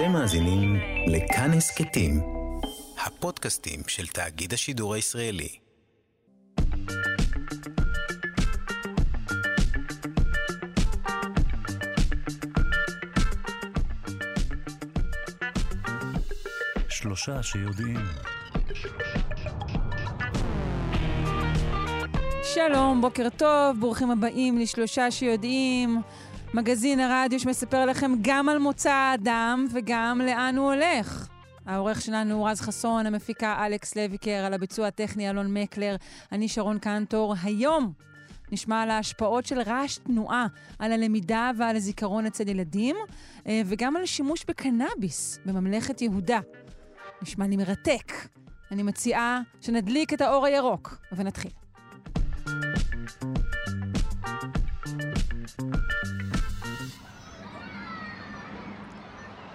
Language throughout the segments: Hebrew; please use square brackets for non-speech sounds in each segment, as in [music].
אתם מאזינים לכאן הסכתים, הפודקאסטים של תאגיד השידור הישראלי. שלושה שיודעים. שלום, בוקר טוב, ברוכים הבאים לשלושה שיודעים. מגזין הרדיו שמספר לכם גם על מוצא האדם וגם לאן הוא הולך. העורך שלנו הוא רז חסון, המפיקה אלכס לויקר, על הביצוע הטכני אלון מקלר, אני שרון קנטור. היום נשמע על ההשפעות של רעש תנועה, על הלמידה ועל הזיכרון אצל ילדים, אה, וגם על שימוש בקנאביס בממלכת יהודה. נשמע לי מרתק. אני מציעה שנדליק את האור הירוק ונתחיל.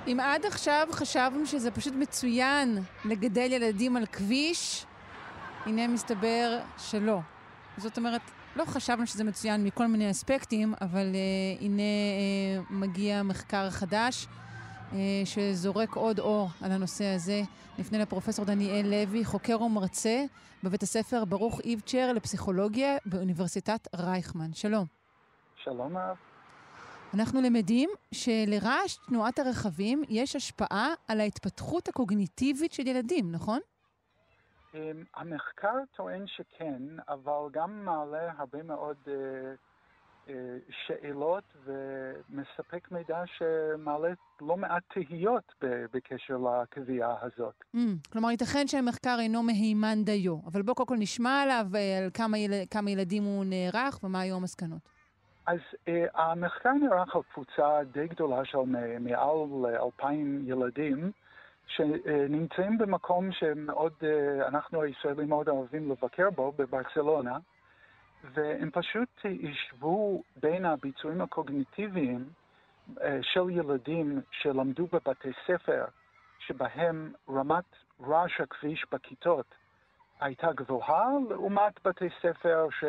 אם עד עכשיו חשבנו שזה פשוט מצוין לגדל ילדים על כביש, הנה מסתבר שלא. זאת אומרת, לא חשבנו שזה מצוין מכל מיני אספקטים, אבל uh, הנה uh, מגיע מחקר חדש uh, שזורק עוד אור על הנושא הזה. נפנה לפרופסור דניאל לוי, חוקר ומרצה בבית הספר ברוך איבצ'ר לפסיכולוגיה באוניברסיטת רייכמן. שלום. שלום אב. אנחנו למדים שלרעש תנועת הרכבים יש השפעה על ההתפתחות הקוגניטיבית של ילדים, נכון? Um, המחקר טוען שכן, אבל גם מעלה הרבה מאוד uh, uh, שאלות ומספק מידע שמעלה לא מעט תהיות בקשר לקביעה הזאת. Mm, כלומר, ייתכן שהמחקר אינו מהימן דיו, אבל בואו קודם כל נשמע עליו, אה, על כמה, יל... כמה ילדים הוא נערך ומה היו המסקנות. אז uh, המחקר נערך על קבוצה די גדולה של מעל אלפיים ילדים, שנמצאים במקום שמאוד, אנחנו הישראלים מאוד אוהבים לבקר בו, בברצלונה, והם פשוט ישבו בין הביצועים הקוגניטיביים של ילדים שלמדו בבתי ספר, שבהם רמת רעש הכביש בכיתות הייתה גבוהה, לעומת בתי ספר ש...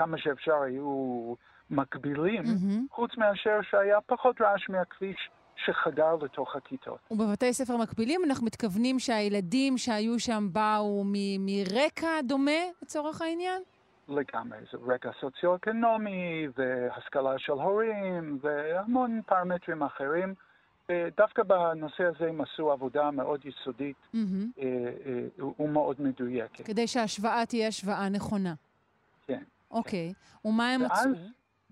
כמה שאפשר היו מקבילים, mm-hmm. חוץ מאשר שהיה פחות רעש מהכביש שחדר לתוך הכיתות. ובבתי ספר מקבילים אנחנו מתכוונים שהילדים שהיו שם באו מ- מרקע דומה, לצורך העניין? לגמרי, זה רקע סוציו-אקונומי והשכלה של הורים והמון פרמטרים אחרים. דווקא בנושא הזה הם עשו עבודה מאוד יסודית mm-hmm. ומאוד מדויקת. כדי שההשוואה תהיה השוואה נכונה. כן. אוקיי, okay. ומה הם ואז, מצאו?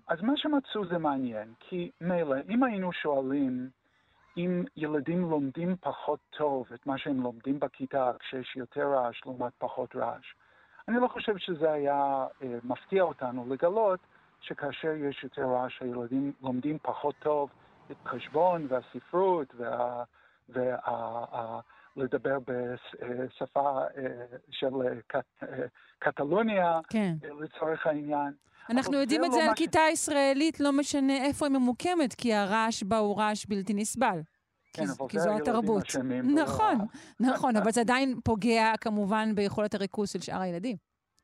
אז מה שמצאו זה מעניין, כי מילא, אם היינו שואלים אם ילדים לומדים פחות טוב את מה שהם לומדים בכיתה כשיש יותר רעש לעומת פחות רעש, אני לא חושב שזה היה אה, מפתיע אותנו לגלות שכאשר יש יותר רעש הילדים לומדים פחות טוב את חשבון והספרות וה... וה, וה לדבר בשפה אה, של אה, אה, קטלוניה, כן. לצורך העניין. אנחנו יודעים את זה לא על כיתה ישראלית, לא משנה איפה היא ממוקמת, כי הרעש בה הוא רעש בלתי נסבל. כן, אבל כי זו התרבות. נכון, נכון, [laughs] אבל זה עדיין פוגע כמובן ביכולת הריכוז של שאר הילדים.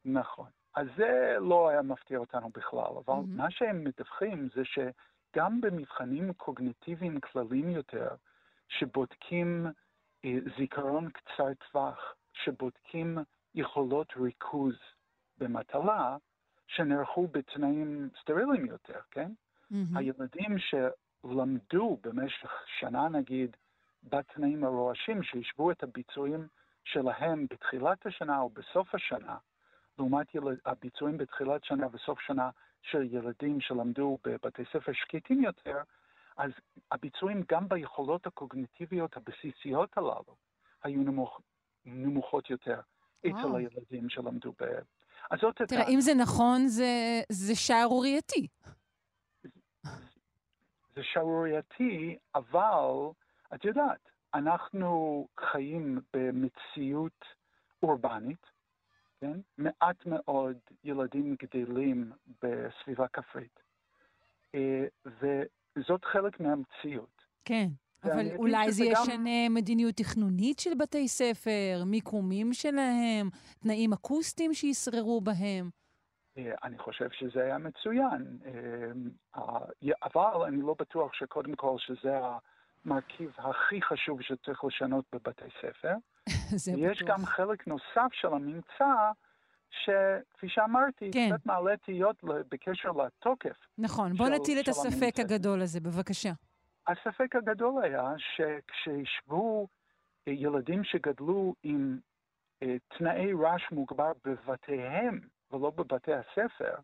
נכון. אז זה לא היה מפתיע אותנו בכלל, אבל mm-hmm. מה שהם מדווחים זה שגם במבחנים קוגניטיביים כלליים יותר, שבודקים זיכרון קצר טווח שבודקים יכולות ריכוז במטלה שנערכו בתנאים סטריליים יותר, כן? Mm-hmm. הילדים שלמדו במשך שנה נגיד בתנאים הרועשים, שישבו את הביצועים שלהם בתחילת השנה או בסוף השנה, לעומת ילד, הביצועים בתחילת שנה וסוף שנה של ילדים שלמדו בבתי ספר שקטים יותר, אז הביצועים גם ביכולות הקוגניטיביות הבסיסיות הללו היו נמוך, נמוכות יותר אצל הילדים שלמדו ב... אז זאת הייתה... תראה, אם זה נכון, זה, זה שערורייתי. זה שערורייתי, אבל את יודעת, אנחנו חיים במציאות אורבנית, כן? מעט מאוד ילדים גדלים בסביבה כפרית. אה, זאת חלק מהמציאות. כן, אבל אולי זה ישנה גם... מדיניות תכנונית של בתי ספר, מיקומים שלהם, תנאים אקוסטיים שישררו בהם. אה, אני חושב שזה היה מצוין, אה, אבל אני לא בטוח שקודם כל שזה המרכיב הכי חשוב שצריך לשנות בבתי ספר. [laughs] יש בטוח. גם חלק נוסף של הממצא, שכפי שאמרתי, כן. קצת מעלה תהיות בקשר לתוקף. נכון, בוא של- נטיל את הספק. הגדול הזה, בבקשה. הספק הגדול היה שכשישבו אה, ילדים שגדלו עם אה, תנאי רעש מוגבר בבתיהם ולא בבתי הספר,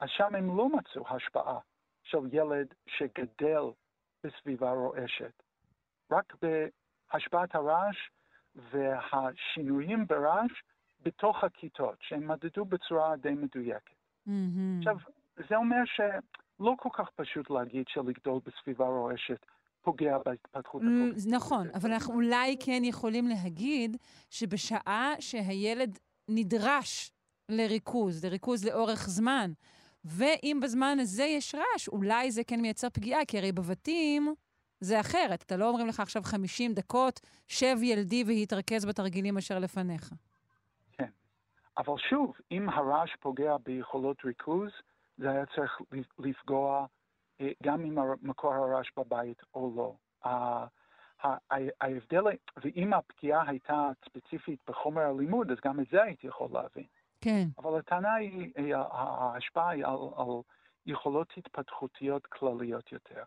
אז שם הם לא מצאו השפעה של ילד שגדל בסביבה רועשת. רק בהשפעת הרעש והשינויים ברעש בתוך הכיתות, שהם מדדו בצורה די מדויקת. מהמם. עכשיו, זה אומר שלא כל כך פשוט להגיד שלגדול בסביבה רועשת פוגע בהתפתחות ל- הקוגניטיבית. נכון, אבל אנחנו אולי כן יכולים להגיד שבשעה שהילד נדרש לריכוז, לריכוז לאורך זמן, ואם בזמן הזה יש רעש, אולי זה כן מייצר פגיעה, כי הרי בבתים זה אחרת. אתה לא אומרים לך עכשיו 50 דקות, שב ילדי והתרכז בתרגילים אשר לפניך. אבל שוב, אם הרעש פוגע ביכולות ריכוז, זה היה צריך לפגוע אה, גם הר- מקור הרעש בבית או לא. ההבדל, ואם הפגיעה הייתה ספציפית בחומר הלימוד, אז גם את זה הייתי יכול להבין. כן. אבל הטענה היא- ההשפעה היא על, על יכולות התפתחותיות כלליות יותר.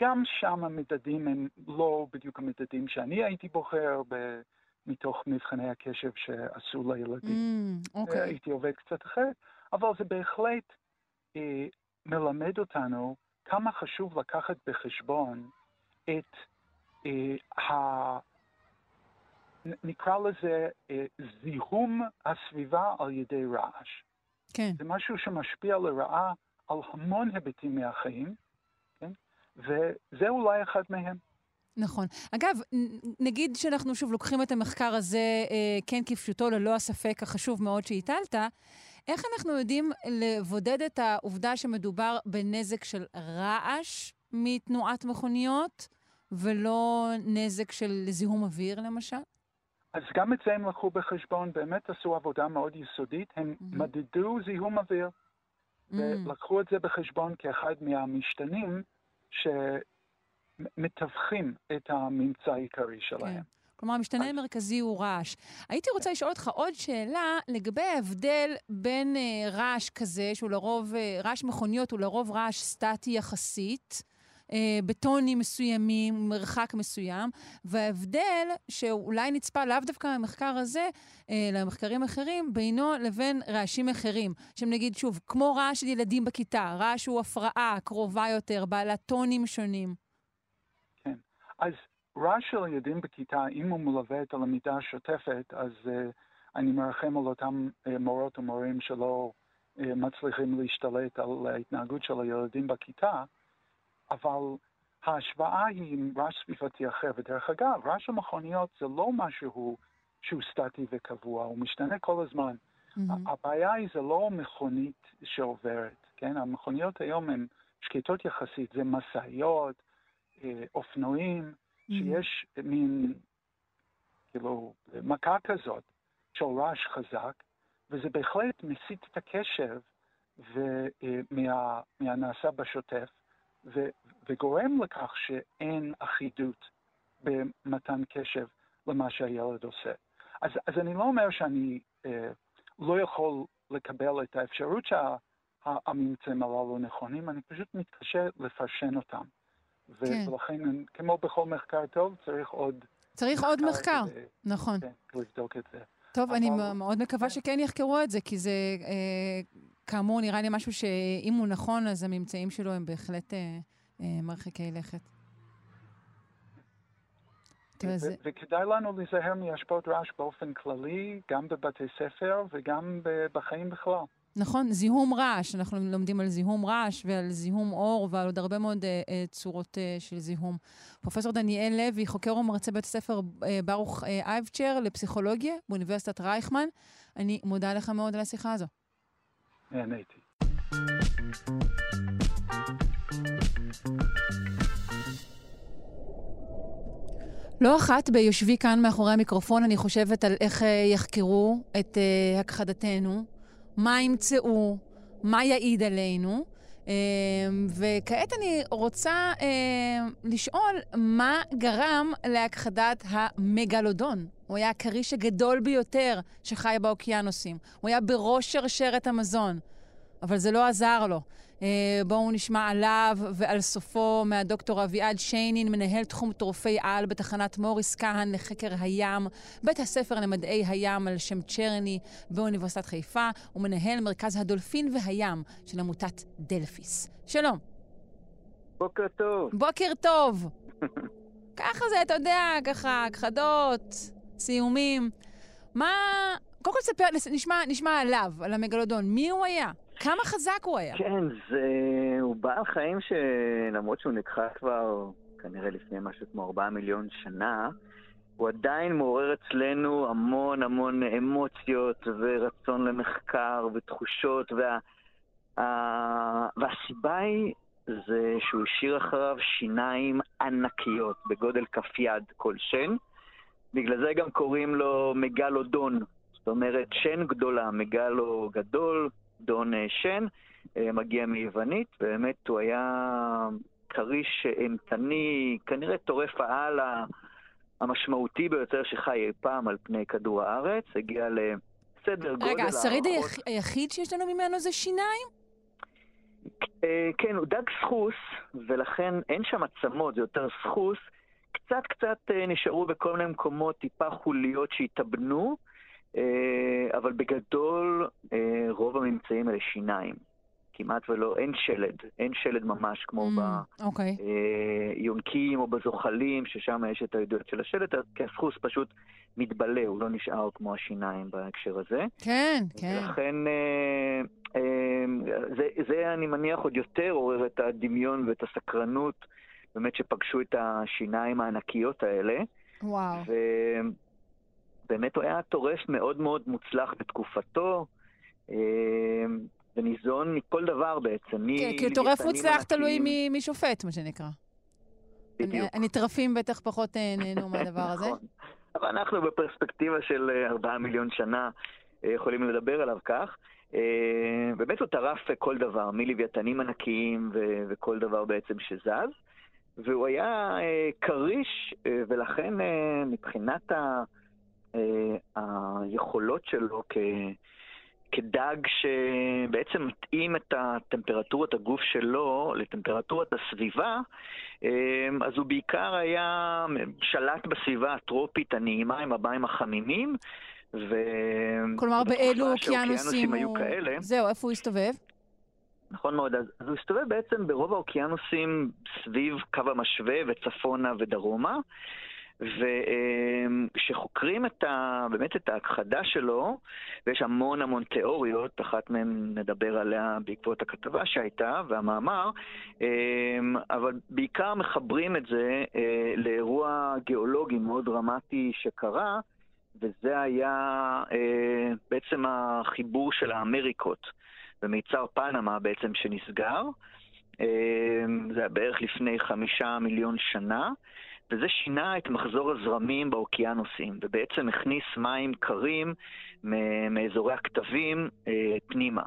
גם שם המדדים הם לא בדיוק המדדים שאני הייתי בוחר ב, מתוך מבחני הקשב שעשו לילדים. Mm, אוקיי. הייתי עובד קצת אחרת, אבל זה בהחלט אה, מלמד אותנו כמה חשוב לקחת בחשבון את אה, ה... נקרא לזה אה, זיהום הסביבה על ידי רעש. כן. זה משהו שמשפיע לרעה על המון היבטים מהחיים, כן? וזה אולי אחד מהם. נכון. אגב, נגיד שאנחנו שוב לוקחים את המחקר הזה אה, כן כפשוטו, ללא הספק החשוב מאוד שהטלת, איך אנחנו יודעים לבודד את העובדה שמדובר בנזק של רעש מתנועת מכוניות, ולא נזק של זיהום אוויר, למשל? אז גם את זה הם לקחו בחשבון, באמת עשו עבודה מאוד יסודית, הם מהמם. מדדו זיהום אוויר. Mm, ולקחו את זה בחשבון כאחד מהמשתנים שמתווכים את הממצא העיקרי כן. שלהם. כלומר, המשתנה המרכזי הוא רעש. הייתי רוצה לשאול אותך עוד שאלה לגבי ההבדל בין אה, רעש כזה, שהוא לרוב, אה, רעש מכוניות הוא לרוב רעש סטטי יחסית, אה, בטונים מסוימים, מרחק מסוים, וההבדל שאולי נצפה לאו דווקא מהמחקר הזה, אה, אלא מחקרים אחרים, בינו לבין רעשים אחרים, שהם נגיד, שוב, כמו רעש של ילדים בכיתה, רעש הוא הפרעה קרובה יותר, בעלת טונים שונים. אז רעש של ילדים בכיתה, אם הוא מלווה את הלמידה השוטפת, אז uh, אני מרחם על אותם uh, מורות ומורים שלא uh, מצליחים להשתלט על ההתנהגות של הילדים בכיתה, אבל ההשוואה היא עם רעש סביבתי אחר. ודרך אגב, רעש המכוניות זה לא משהו שהוא סטטי וקבוע, הוא משתנה כל הזמן. מהמם. הבעיה היא זה לא מכונית שעוברת, כן? המכוניות היום הן שקטות יחסית, זה משאיות, אופנועים, שיש מין, כאילו, מכה כזאת של רעש חזק, וזה בהחלט מסיט את הקשב ו- אה, מה, מהנעשה בשוטף, ו- וגורם לכך שאין אחידות במתן קשב למה שהילד עושה. אז, אז אני לא אומר שאני אה, לא יכול לקבל את האפשרות שהממצאים הללו נכונים, אני פשוט מתקשה לפרשן אותם. כן. ולכן, אני- כמו בכל מחקר טוב, צריך עוד צריך עוד מחקר, כדי, נכון. כן, לבדוק את זה. טוב, אני אבל- מאוד מקווה כן. שכן יחקרו את זה, כי זה, אה, כאמור, נראה לי משהו שאם הוא נכון, אז הממצאים שלו הם בהחלט אה, אה, מרחיקי לכת. ו- וכדאי לנו להיזהר מהשפעות רעש באופן כללי, גם בבתי ספר וגם בחיים בכלל. נכון, זיהום רעש, אנחנו לומדים על זיהום רעש ועל זיהום אור ועל עוד הרבה מאוד אה, אה, צורות אה, של זיהום. פרופסור דניאל לוי, חוקר ומרצה בית הספר אה, ברוך אה, אייבצ'ר לפסיכולוגיה באוניברסיטת רייכמן, אני מודה לך מאוד על השיחה הזו. נהניתי. לא אחת ביושבי כאן מאחורי המיקרופון, אני חושבת על איך אה, יחקרו את אה, הכחדתנו, מה ימצאו, מה יעיד עלינו, וכעת אני רוצה לשאול, מה גרם להכחדת המגלודון? הוא היה הכריש הגדול ביותר שחי באוקיינוסים. הוא היה בראש שרשרת המזון, אבל זה לא עזר לו. אה, בואו נשמע עליו ועל סופו מהדוקטור אביעד שיינין, מנהל תחום טורפי על בתחנת מוריס קאן לחקר הים, בית הספר למדעי הים על שם צ'רני באוניברסיטת חיפה, ומנהל מרכז הדולפין והים של עמותת דלפיס. שלום. בוקר טוב. בוקר טוב. [laughs] ככה זה, אתה יודע, ככה, הכחדות, סיומים. מה... קודם כל ספר, נשמע, נשמע עליו, על המגלודון. מי הוא היה? כמה חזק הוא היה? כן, זה... הוא בעל חיים שלמרות שהוא נכחד כבר כנראה לפני משהו כמו ארבעה מיליון שנה, הוא עדיין מעורר אצלנו המון המון אמוציות ורצון למחקר ותחושות, וה... והסיבה היא זה שהוא השאיר אחריו שיניים ענקיות בגודל כף יד כל שן. בגלל זה גם קוראים לו מגלודון. זאת אומרת, שן גדולה, מגלו גדול, דון אה, שן, אה, מגיע מיוונית, באמת הוא היה כריש אימתני, כנראה טורף העל המשמעותי ביותר שחי אי פעם על פני כדור הארץ, הגיע לסדר גודל... רגע, השריד היח... היחיד שיש לנו ממנו זה שיניים? אה, כן, הוא דג סחוס, ולכן אין שם עצמות, זה יותר סחוס. קצת קצת נשארו בכל מיני מקומות טיפה חוליות שהתאבנו, אה, אבל בגדול אה, רוב הממצאים אלה שיניים. כמעט ולא, אין שלד, אין שלד ממש כמו mm, ביונקים okay. אה, או בזוחלים, ששם יש את העדויות של השלד, כי הסחוס פשוט מתבלה, הוא לא נשאר כמו השיניים בהקשר הזה. כן, כן. ולכן זה, זה, אני מניח, עוד יותר עורר את הדמיון ואת הסקרנות, באמת שפגשו את השיניים הענקיות האלה. וואו. באמת הוא היה טורף מאוד מאוד מוצלח בתקופתו, אה, וניזון מכל דבר בעצם. כן, כי טורף מוצלח תלוי מי שופט, מה שנקרא. בדיוק. הנטרפים בטח פחות אה, נהנו מהדבר הזה. נכון. אבל אנחנו בפרספקטיבה של אה, ארבעה מיליון שנה יכולים לדבר עליו כך. באמת הוא טרף כל דבר, מלוויתנים ענקיים וכל דבר בעצם שזז. והוא היה כריש, ולכן מבחינת ה... אה, היכולות שלו כ... כדג שבעצם מתאים את הטמפרטורת הגוף שלו לטמפרטורת הסביבה, אה, אז הוא בעיקר היה שלט בסביבה הטרופית הנעימה עם המים החמימים, ו... כלומר, באילו אוקיינוסים הוא... היו כאלה. זהו, איפה הוא הסתובב? נכון מאוד, אז, אז הוא הסתובב בעצם ברוב האוקיינוסים סביב קו המשווה וצפונה ודרומה. וכשחוקרים את ה, באמת את ההכחדה שלו, ויש המון המון תיאוריות, אחת מהן נדבר עליה בעקבות הכתבה שהייתה והמאמר, אמ, אבל בעיקר מחברים את זה אה, לאירוע גיאולוגי מאוד דרמטי שקרה, וזה היה אה, בעצם החיבור של האמריקות במיצר פנמה בעצם שנסגר. אמ, זה היה בערך לפני חמישה מיליון שנה. וזה שינה את מחזור הזרמים באוקיינוסים, ובעצם הכניס מים קרים מאזורי הכתבים אה, פנימה.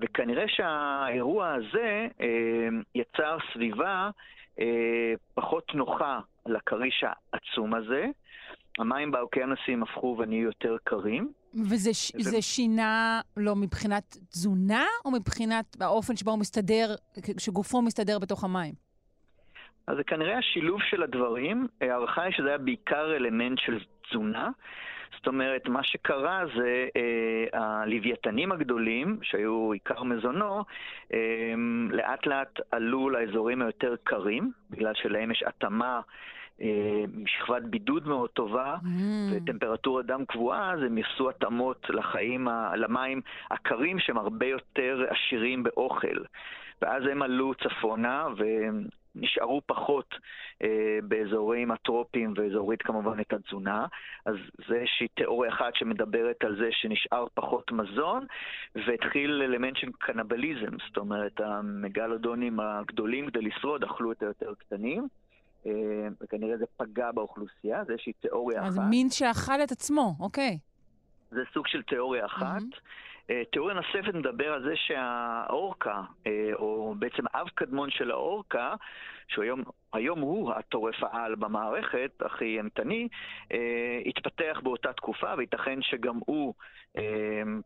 וכנראה שהאירוע הזה אה, יצר סביבה אה, פחות נוחה לכריש העצום הזה. המים באוקיינוסים הפכו ונהיו יותר קרים. וזה ו... שינה לא מבחינת תזונה, או מבחינת האופן שבו הוא מסתדר, שגופו מסתדר בתוך המים? אז זה כנראה השילוב של הדברים. ההערכה היא שזה היה בעיקר אלמנט של תזונה. זאת אומרת, מה שקרה זה אה, הלוויתנים הגדולים, שהיו עיקר מזונו, אה, לאט לאט עלו לאזורים היותר קרים, בגלל שלהם יש התאמה אה, משכבת בידוד מאוד טובה mm. וטמפרטורת דם קבועה, אז הם יעשו התאמות לחיים, למים הקרים שהם הרבה יותר עשירים באוכל. ואז הם עלו צפונה, נשארו פחות אה, באזורים הטרופיים ואזורית כמובן את התזונה. אז זה איזושהי תיאוריה אחת שמדברת על זה שנשאר פחות מזון, והתחיל אלמנט של קנבליזם, זאת אומרת המגלודונים הגדולים כדי לשרוד אכלו את היותר קטנים. אה, וכנראה זה פגע באוכלוסייה, זה איזושהי תיאוריה אז אחת. אז מין שאכל את עצמו, אוקיי. זה סוג של תיאוריה אחת. Mm-hmm. תיאוריה נוספת מדבר על זה שהאורקה, או בעצם אב קדמון של האורקה, שהיום היום הוא הטורף העל במערכת, הכי אימתני, התפתח באותה תקופה, וייתכן שגם הוא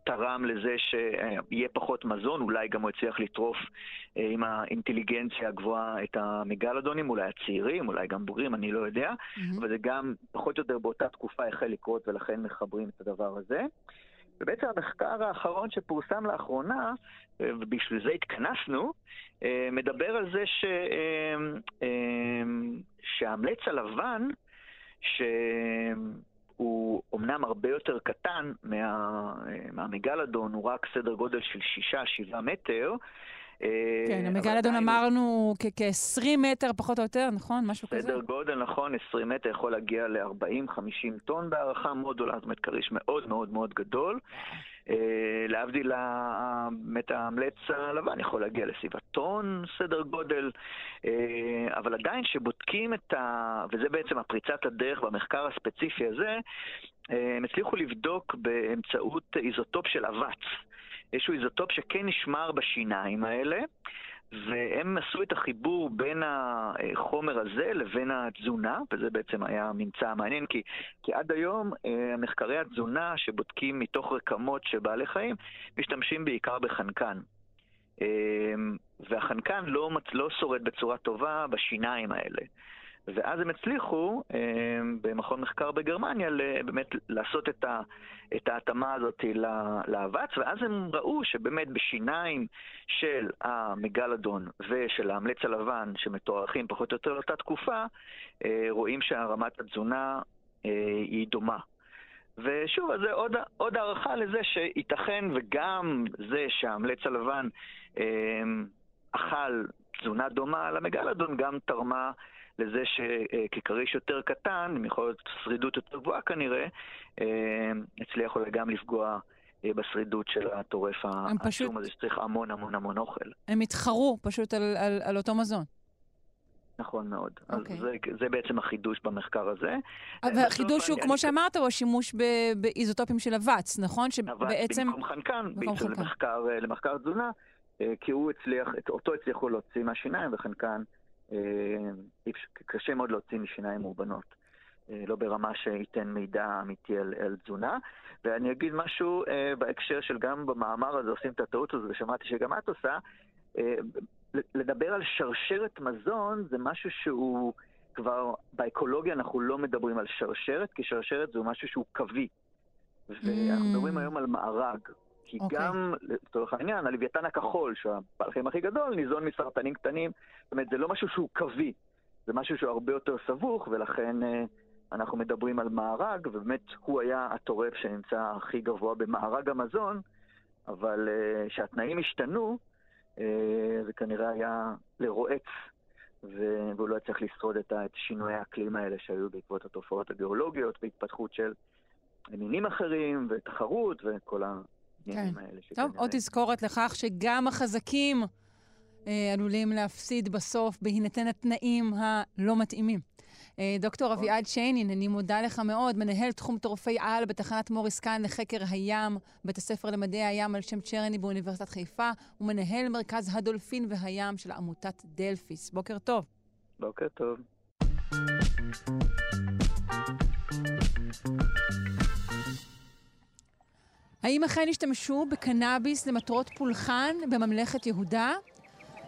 תרם לזה שיהיה פחות מזון, אולי גם הוא הצליח לטרוף עם האינטליגנציה הגבוהה את המגלדונים, אולי הצעירים, אולי גם בוגרים, אני לא יודע, mm-hmm. אבל זה גם פחות או יותר באותה תקופה החל לקרות ולכן מחברים את הדבר הזה. ובעצם המחקר האחרון שפורסם לאחרונה, ובשביל זה התכנסנו, מדבר על זה ש... שהאמלץ הלבן, שהוא אומנם הרבה יותר קטן מה... מהמגלדון, הוא רק סדר גודל של 6-7 מטר, כן, אה, המגלדון אמרנו כ-20 מטר פחות או יותר, נכון? משהו כזה? סדר גודל, נכון, 20 מטר יכול להגיע ל-40-50 טון בהערכה מאוד גדולה, זאת אומרת כריש מאוד מאוד מאוד גדול. אה, להבדיל, באמת האמלץ הלבן יכול להגיע לסביבת טון סדר גודל, אה, אבל עדיין כשבודקים את ה... וזה בעצם הפריצת הדרך במחקר הספציפי הזה, הם הצליחו לבדוק באמצעות איזוטופ של אבץ. איזשהו איזוטופ שכן נשמר בשיניים האלה, והם עשו את החיבור בין החומר הזה לבין התזונה, וזה בעצם היה ממצא מעניין, כי, כי עד היום אה, מחקרי התזונה שבודקים מתוך רקמות של בעלי חיים, משתמשים בעיקר בחנקן. אה, והחנקן לא, לא שורד בצורה טובה בשיניים האלה. ואז הם הצליחו אה, במכון מחקר בגרמניה באמת לעשות את, ה, את ההתאמה הזאת לאבץ, ואז הם ראו שבאמת בשיניים של המגלדון ושל האמלץ הלבן, שמתוארכים פחות או יותר לאותה תקופה, אה, רואים שהרמת התזונה אה, היא דומה. ושוב, אז זה עוד, עוד הערכה לזה שייתכן וגם זה שהאמלץ הלבן אכל תזונה דומה למגלדון, גם תרמה לזה שככריש יותר קטן, עם יכולת שרידות יותר גבוהה כנראה, אה, הצליח אולי גם לפגוע אה, בשרידות של הטורף העצום פשוט... הזה שצריך המון המון המון אוכל. הם התחרו פשוט על, על, על אותו מזון. נכון מאוד. Okay. אז אוקיי. זה, זה בעצם החידוש במחקר הזה. והחידוש הוא, כמו שאמרת, הוא השימוש באיזוטופים של אבץ, נכון? שבעצם... במקום חנקן, בעצם למחקר, אה, למחקר תזונה, כי הוא הצליח, אותו הצליחו להוציא מהשיניים, וחנקן אה, קשה מאוד להוציא משיניים מאובנות. אה, לא ברמה שייתן מידע אמיתי על, על תזונה. ואני אגיד משהו אה, בהקשר של גם במאמר הזה עושים את הטעות הזו, ושמעתי שגם את עושה, אה, לדבר על שרשרת מזון זה משהו שהוא כבר, באקולוגיה אנחנו לא מדברים על שרשרת, כי שרשרת זה משהו שהוא קווי. ואנחנו mm. מדברים היום על מארג. כי okay. אוקיי. גם, לצורך העניין, הלוויתן הכחול, שהוא הבעל חיים הכי גדול, ניזון מסרטנים קטנים. זאת אומרת, זה לא משהו שהוא קווי, זה משהו שהוא הרבה יותר סבוך, ולכן אה, אנחנו מדברים על מארג, ובאמת הוא היה הטורף שנמצא הכי גבוה במארג המזון, אבל אה, כשהתנאים השתנו, אה, זה כנראה היה לרועץ, והוא לא הצליח לשרוד את, את שינויי האקלים האלה שהיו בעקבות התופעות הגיאולוגיות והתפתחות של מינים אחרים ותחרות וכל כן. טוב, עוד תזכורת לכך שגם החזקים אה, עלולים להפסיד בסוף בהינתן התנאים הלא מתאימים. אה, דוקטור נכון. אביעד שיינין, אני מודה לך מאוד, מנהל תחום טורפי על בתחנת מוריס קאן לחקר הים, בית הספר למדעי הים על שם צ'רני באוניברסיטת חיפה, ומנהל מרכז הדולפין והים של עמותת דלפיס. בוקר טוב. בוקר טוב. האם אכן השתמשו בקנאביס למטרות פולחן בממלכת יהודה?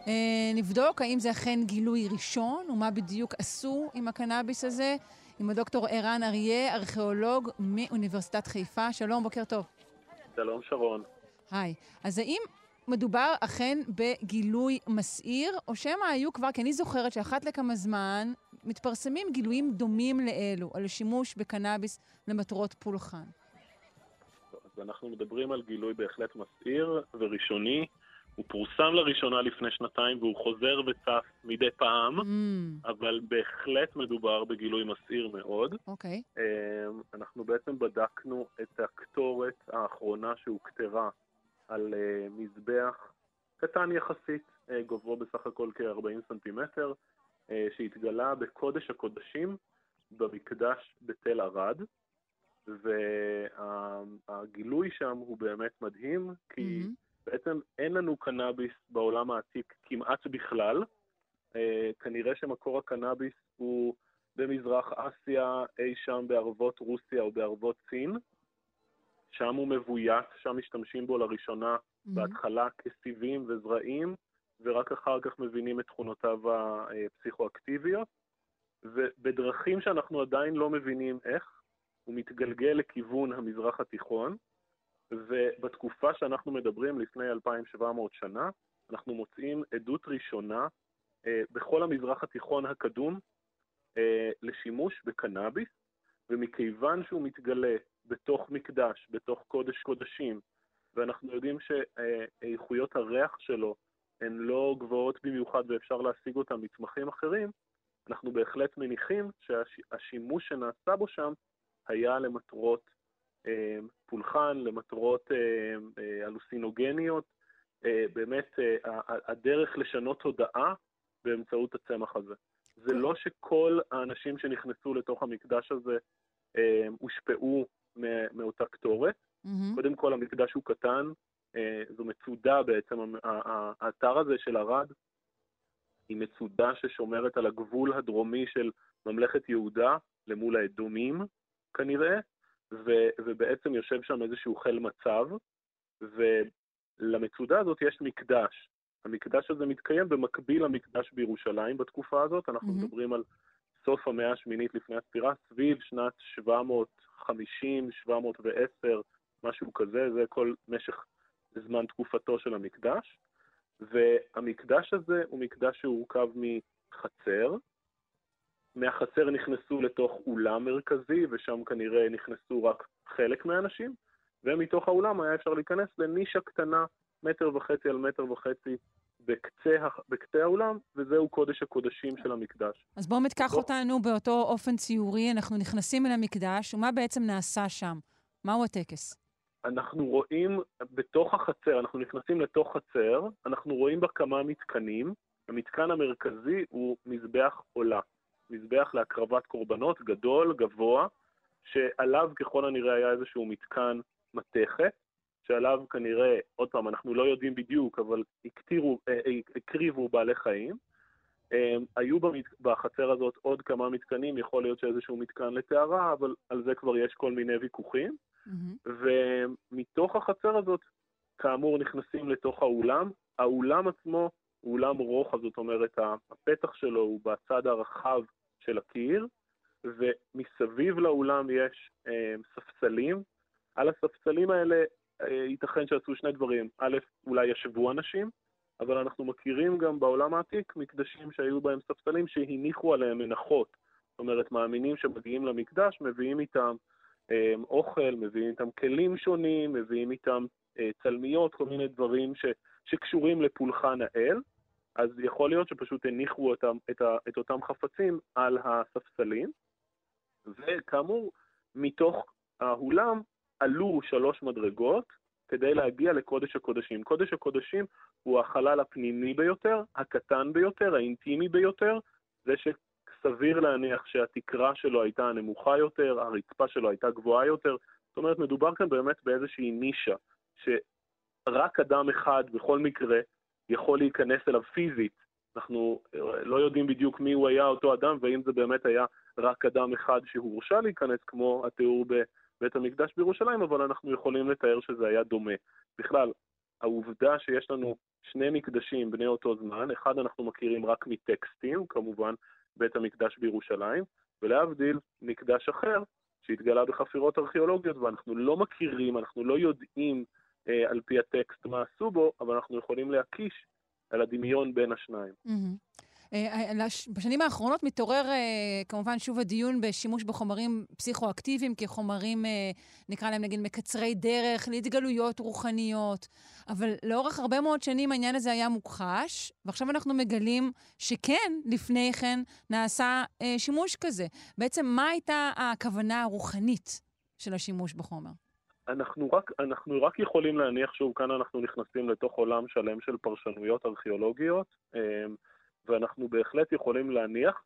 אה, נבדוק האם זה אכן גילוי ראשון, ומה בדיוק עשו עם הקנאביס הזה, עם הדוקטור ערן אריה, ארכיאולוג מאוניברסיטת חיפה. שלום, בוקר טוב. שלום, שרון. היי. אז האם מדובר אכן בגילוי מסעיר, או שמא היו כבר, כי אני זוכרת שאחת לכמה זמן מתפרסמים גילויים דומים לאלו, על שימוש בקנאביס למטרות פולחן. ואנחנו מדברים על גילוי בהחלט מסעיר וראשוני. הוא פורסם לראשונה לפני שנתיים והוא חוזר וצף מדי פעם, mm. אבל בהחלט מדובר בגילוי מסעיר מאוד. אוקיי. Okay. אמ, אנחנו בעצם בדקנו את הקטורת האחרונה שהוכתרה על אה, מזבח קטן יחסית, אה, גובהו בסך הכל כ-40 סנטימטר, אה, שהתגלה בקודש הקודשים במקדש בתל ערד. והגילוי שם הוא באמת מדהים, כי mm-hmm. בעצם אין לנו קנאביס בעולם העתיק כמעט בכלל. אה, כנראה שמקור הקנאביס הוא במזרח אסיה, אי שם בערבות רוסיה או בערבות סין. שם הוא מבוית, שם משתמשים בו לראשונה mm-hmm. בהתחלה כסיבים וזרעים, ורק אחר כך מבינים את תכונותיו הפסיכואקטיביות. ובדרכים שאנחנו עדיין לא מבינים איך, הוא מתגלגל לכיוון המזרח התיכון, ובתקופה שאנחנו מדברים, לפני 2,700 שנה, אנחנו מוצאים עדות ראשונה אה, בכל המזרח התיכון הקדום אה, לשימוש בקנאביס, ומכיוון שהוא מתגלה בתוך מקדש, בתוך קודש קודשים, ואנחנו יודעים שאיכויות הריח שלו הן לא גבוהות במיוחד ואפשר להשיג אותן מצמחים אחרים, אנחנו בהחלט מניחים שהשימוש שנעשה בו שם היה למטרות אה, פולחן, למטרות אה, אה, הלוסינוגניות, אה, באמת אה, הדרך לשנות תודעה באמצעות הצמח הזה. זה לא שכל האנשים שנכנסו לתוך המקדש הזה אה, הושפעו מאותה קטורת. Mm-hmm. קודם כל, המקדש הוא קטן, אה, זו מצודה בעצם, האתר הזה של ערד היא מצודה ששומרת על הגבול הדרומי של ממלכת יהודה למול האדומים, כנראה, ו, ובעצם יושב שם איזשהו חיל מצב, ולמצודה הזאת יש מקדש. המקדש הזה מתקיים במקביל למקדש בירושלים בתקופה הזאת, אנחנו mm-hmm. מדברים על סוף המאה השמינית לפני הספירה, סביב שנת 750, 710, משהו כזה, זה כל משך זמן תקופתו של המקדש. והמקדש הזה הוא מקדש שהורכב מחצר. מהחצר נכנסו לתוך אולם מרכזי, ושם כנראה נכנסו רק חלק מהאנשים, ומתוך האולם היה אפשר להיכנס לנישה קטנה, מטר וחצי על מטר וחצי, בקצה, בקצה האולם, וזהו קודש הקודשים של המקדש. אז בואו תקח אותנו באותו אופן ציורי, אנחנו נכנסים אל המקדש, ומה בעצם נעשה שם? מהו הטקס? אנחנו רואים בתוך החצר, אנחנו נכנסים לתוך חצר, אנחנו רואים בה כמה מתקנים. המתקן המרכזי הוא מזבח עולה, מזבח להקרבת קורבנות גדול, גבוה, שעליו ככל הנראה היה איזשהו מתקן מתכת, שעליו כנראה, עוד פעם, אנחנו לא יודעים בדיוק, אבל הקטירו, אה, אה, הקריבו בעלי חיים. אה, היו בחצר הזאת עוד כמה מתקנים, יכול להיות שאיזשהו מתקן לטהרה, אבל על זה כבר יש כל מיני ויכוחים. Mm-hmm. ומתוך החצר הזאת, כאמור, נכנסים לתוך האולם. האולם עצמו הוא אולם רוחב, זאת אומרת, הפתח שלו הוא בצד הרחב של הקיר, ומסביב לאולם יש אה, ספסלים. על הספסלים האלה אה, ייתכן שעשו שני דברים. א', אולי ישבו אנשים, אבל אנחנו מכירים גם בעולם העתיק מקדשים שהיו בהם ספסלים שהניחו עליהם מנחות. זאת אומרת, מאמינים שמגיעים למקדש, מביאים איתם אמ, אוכל, מביאים איתם כלים שונים, מביאים איתם אה, צלמיות, כל מיני דברים ש, שקשורים לפולחן האל, אז יכול להיות שפשוט הניחו אותם, את, ה, את אותם חפצים על הספסלים, וכאמור, מתוך האולם עלו שלוש מדרגות כדי להגיע לקודש הקודשים. קודש הקודשים הוא החלל הפנימי ביותר, הקטן ביותר, האינטימי ביותר, זה ש... סביר להניח שהתקרה שלו הייתה נמוכה יותר, הרצפה שלו הייתה גבוהה יותר. זאת אומרת, מדובר כאן באמת באיזושהי נישה, שרק אדם אחד בכל מקרה יכול להיכנס אליו פיזית. אנחנו לא יודעים בדיוק מי הוא היה אותו אדם, והאם זה באמת היה רק אדם אחד שהורשה להיכנס, כמו התיאור בבית המקדש בירושלים, אבל אנחנו יכולים לתאר שזה היה דומה. בכלל, העובדה שיש לנו שני מקדשים בני אותו זמן, אחד אנחנו מכירים רק מטקסטים, כמובן, בית המקדש בירושלים, ולהבדיל מקדש אחר שהתגלה בחפירות ארכיאולוגיות, ואנחנו לא מכירים, אנחנו לא יודעים אה, על פי הטקסט מה עשו בו, אבל אנחנו יכולים להקיש על הדמיון בין השניים. Mm-hmm. בשנים האחרונות מתעורר אה, כמובן שוב הדיון בשימוש בחומרים פסיכואקטיביים כחומרים, נקרא להם נגיד מקצרי דרך, להתגלויות רוחניות, אבל לאורך הרבה מאוד שנים העניין הזה היה מוכחש, ועכשיו אנחנו מגלים שכן, לפני כן נעשה שימוש כזה. בעצם מה הייתה הכוונה הרוחנית של השימוש בחומר? אנחנו רק, אנחנו רק יכולים להניח, שוב, כאן אנחנו נכנסים לתוך עולם שלם של פרשנויות ארכיאולוגיות. ואנחנו בהחלט יכולים להניח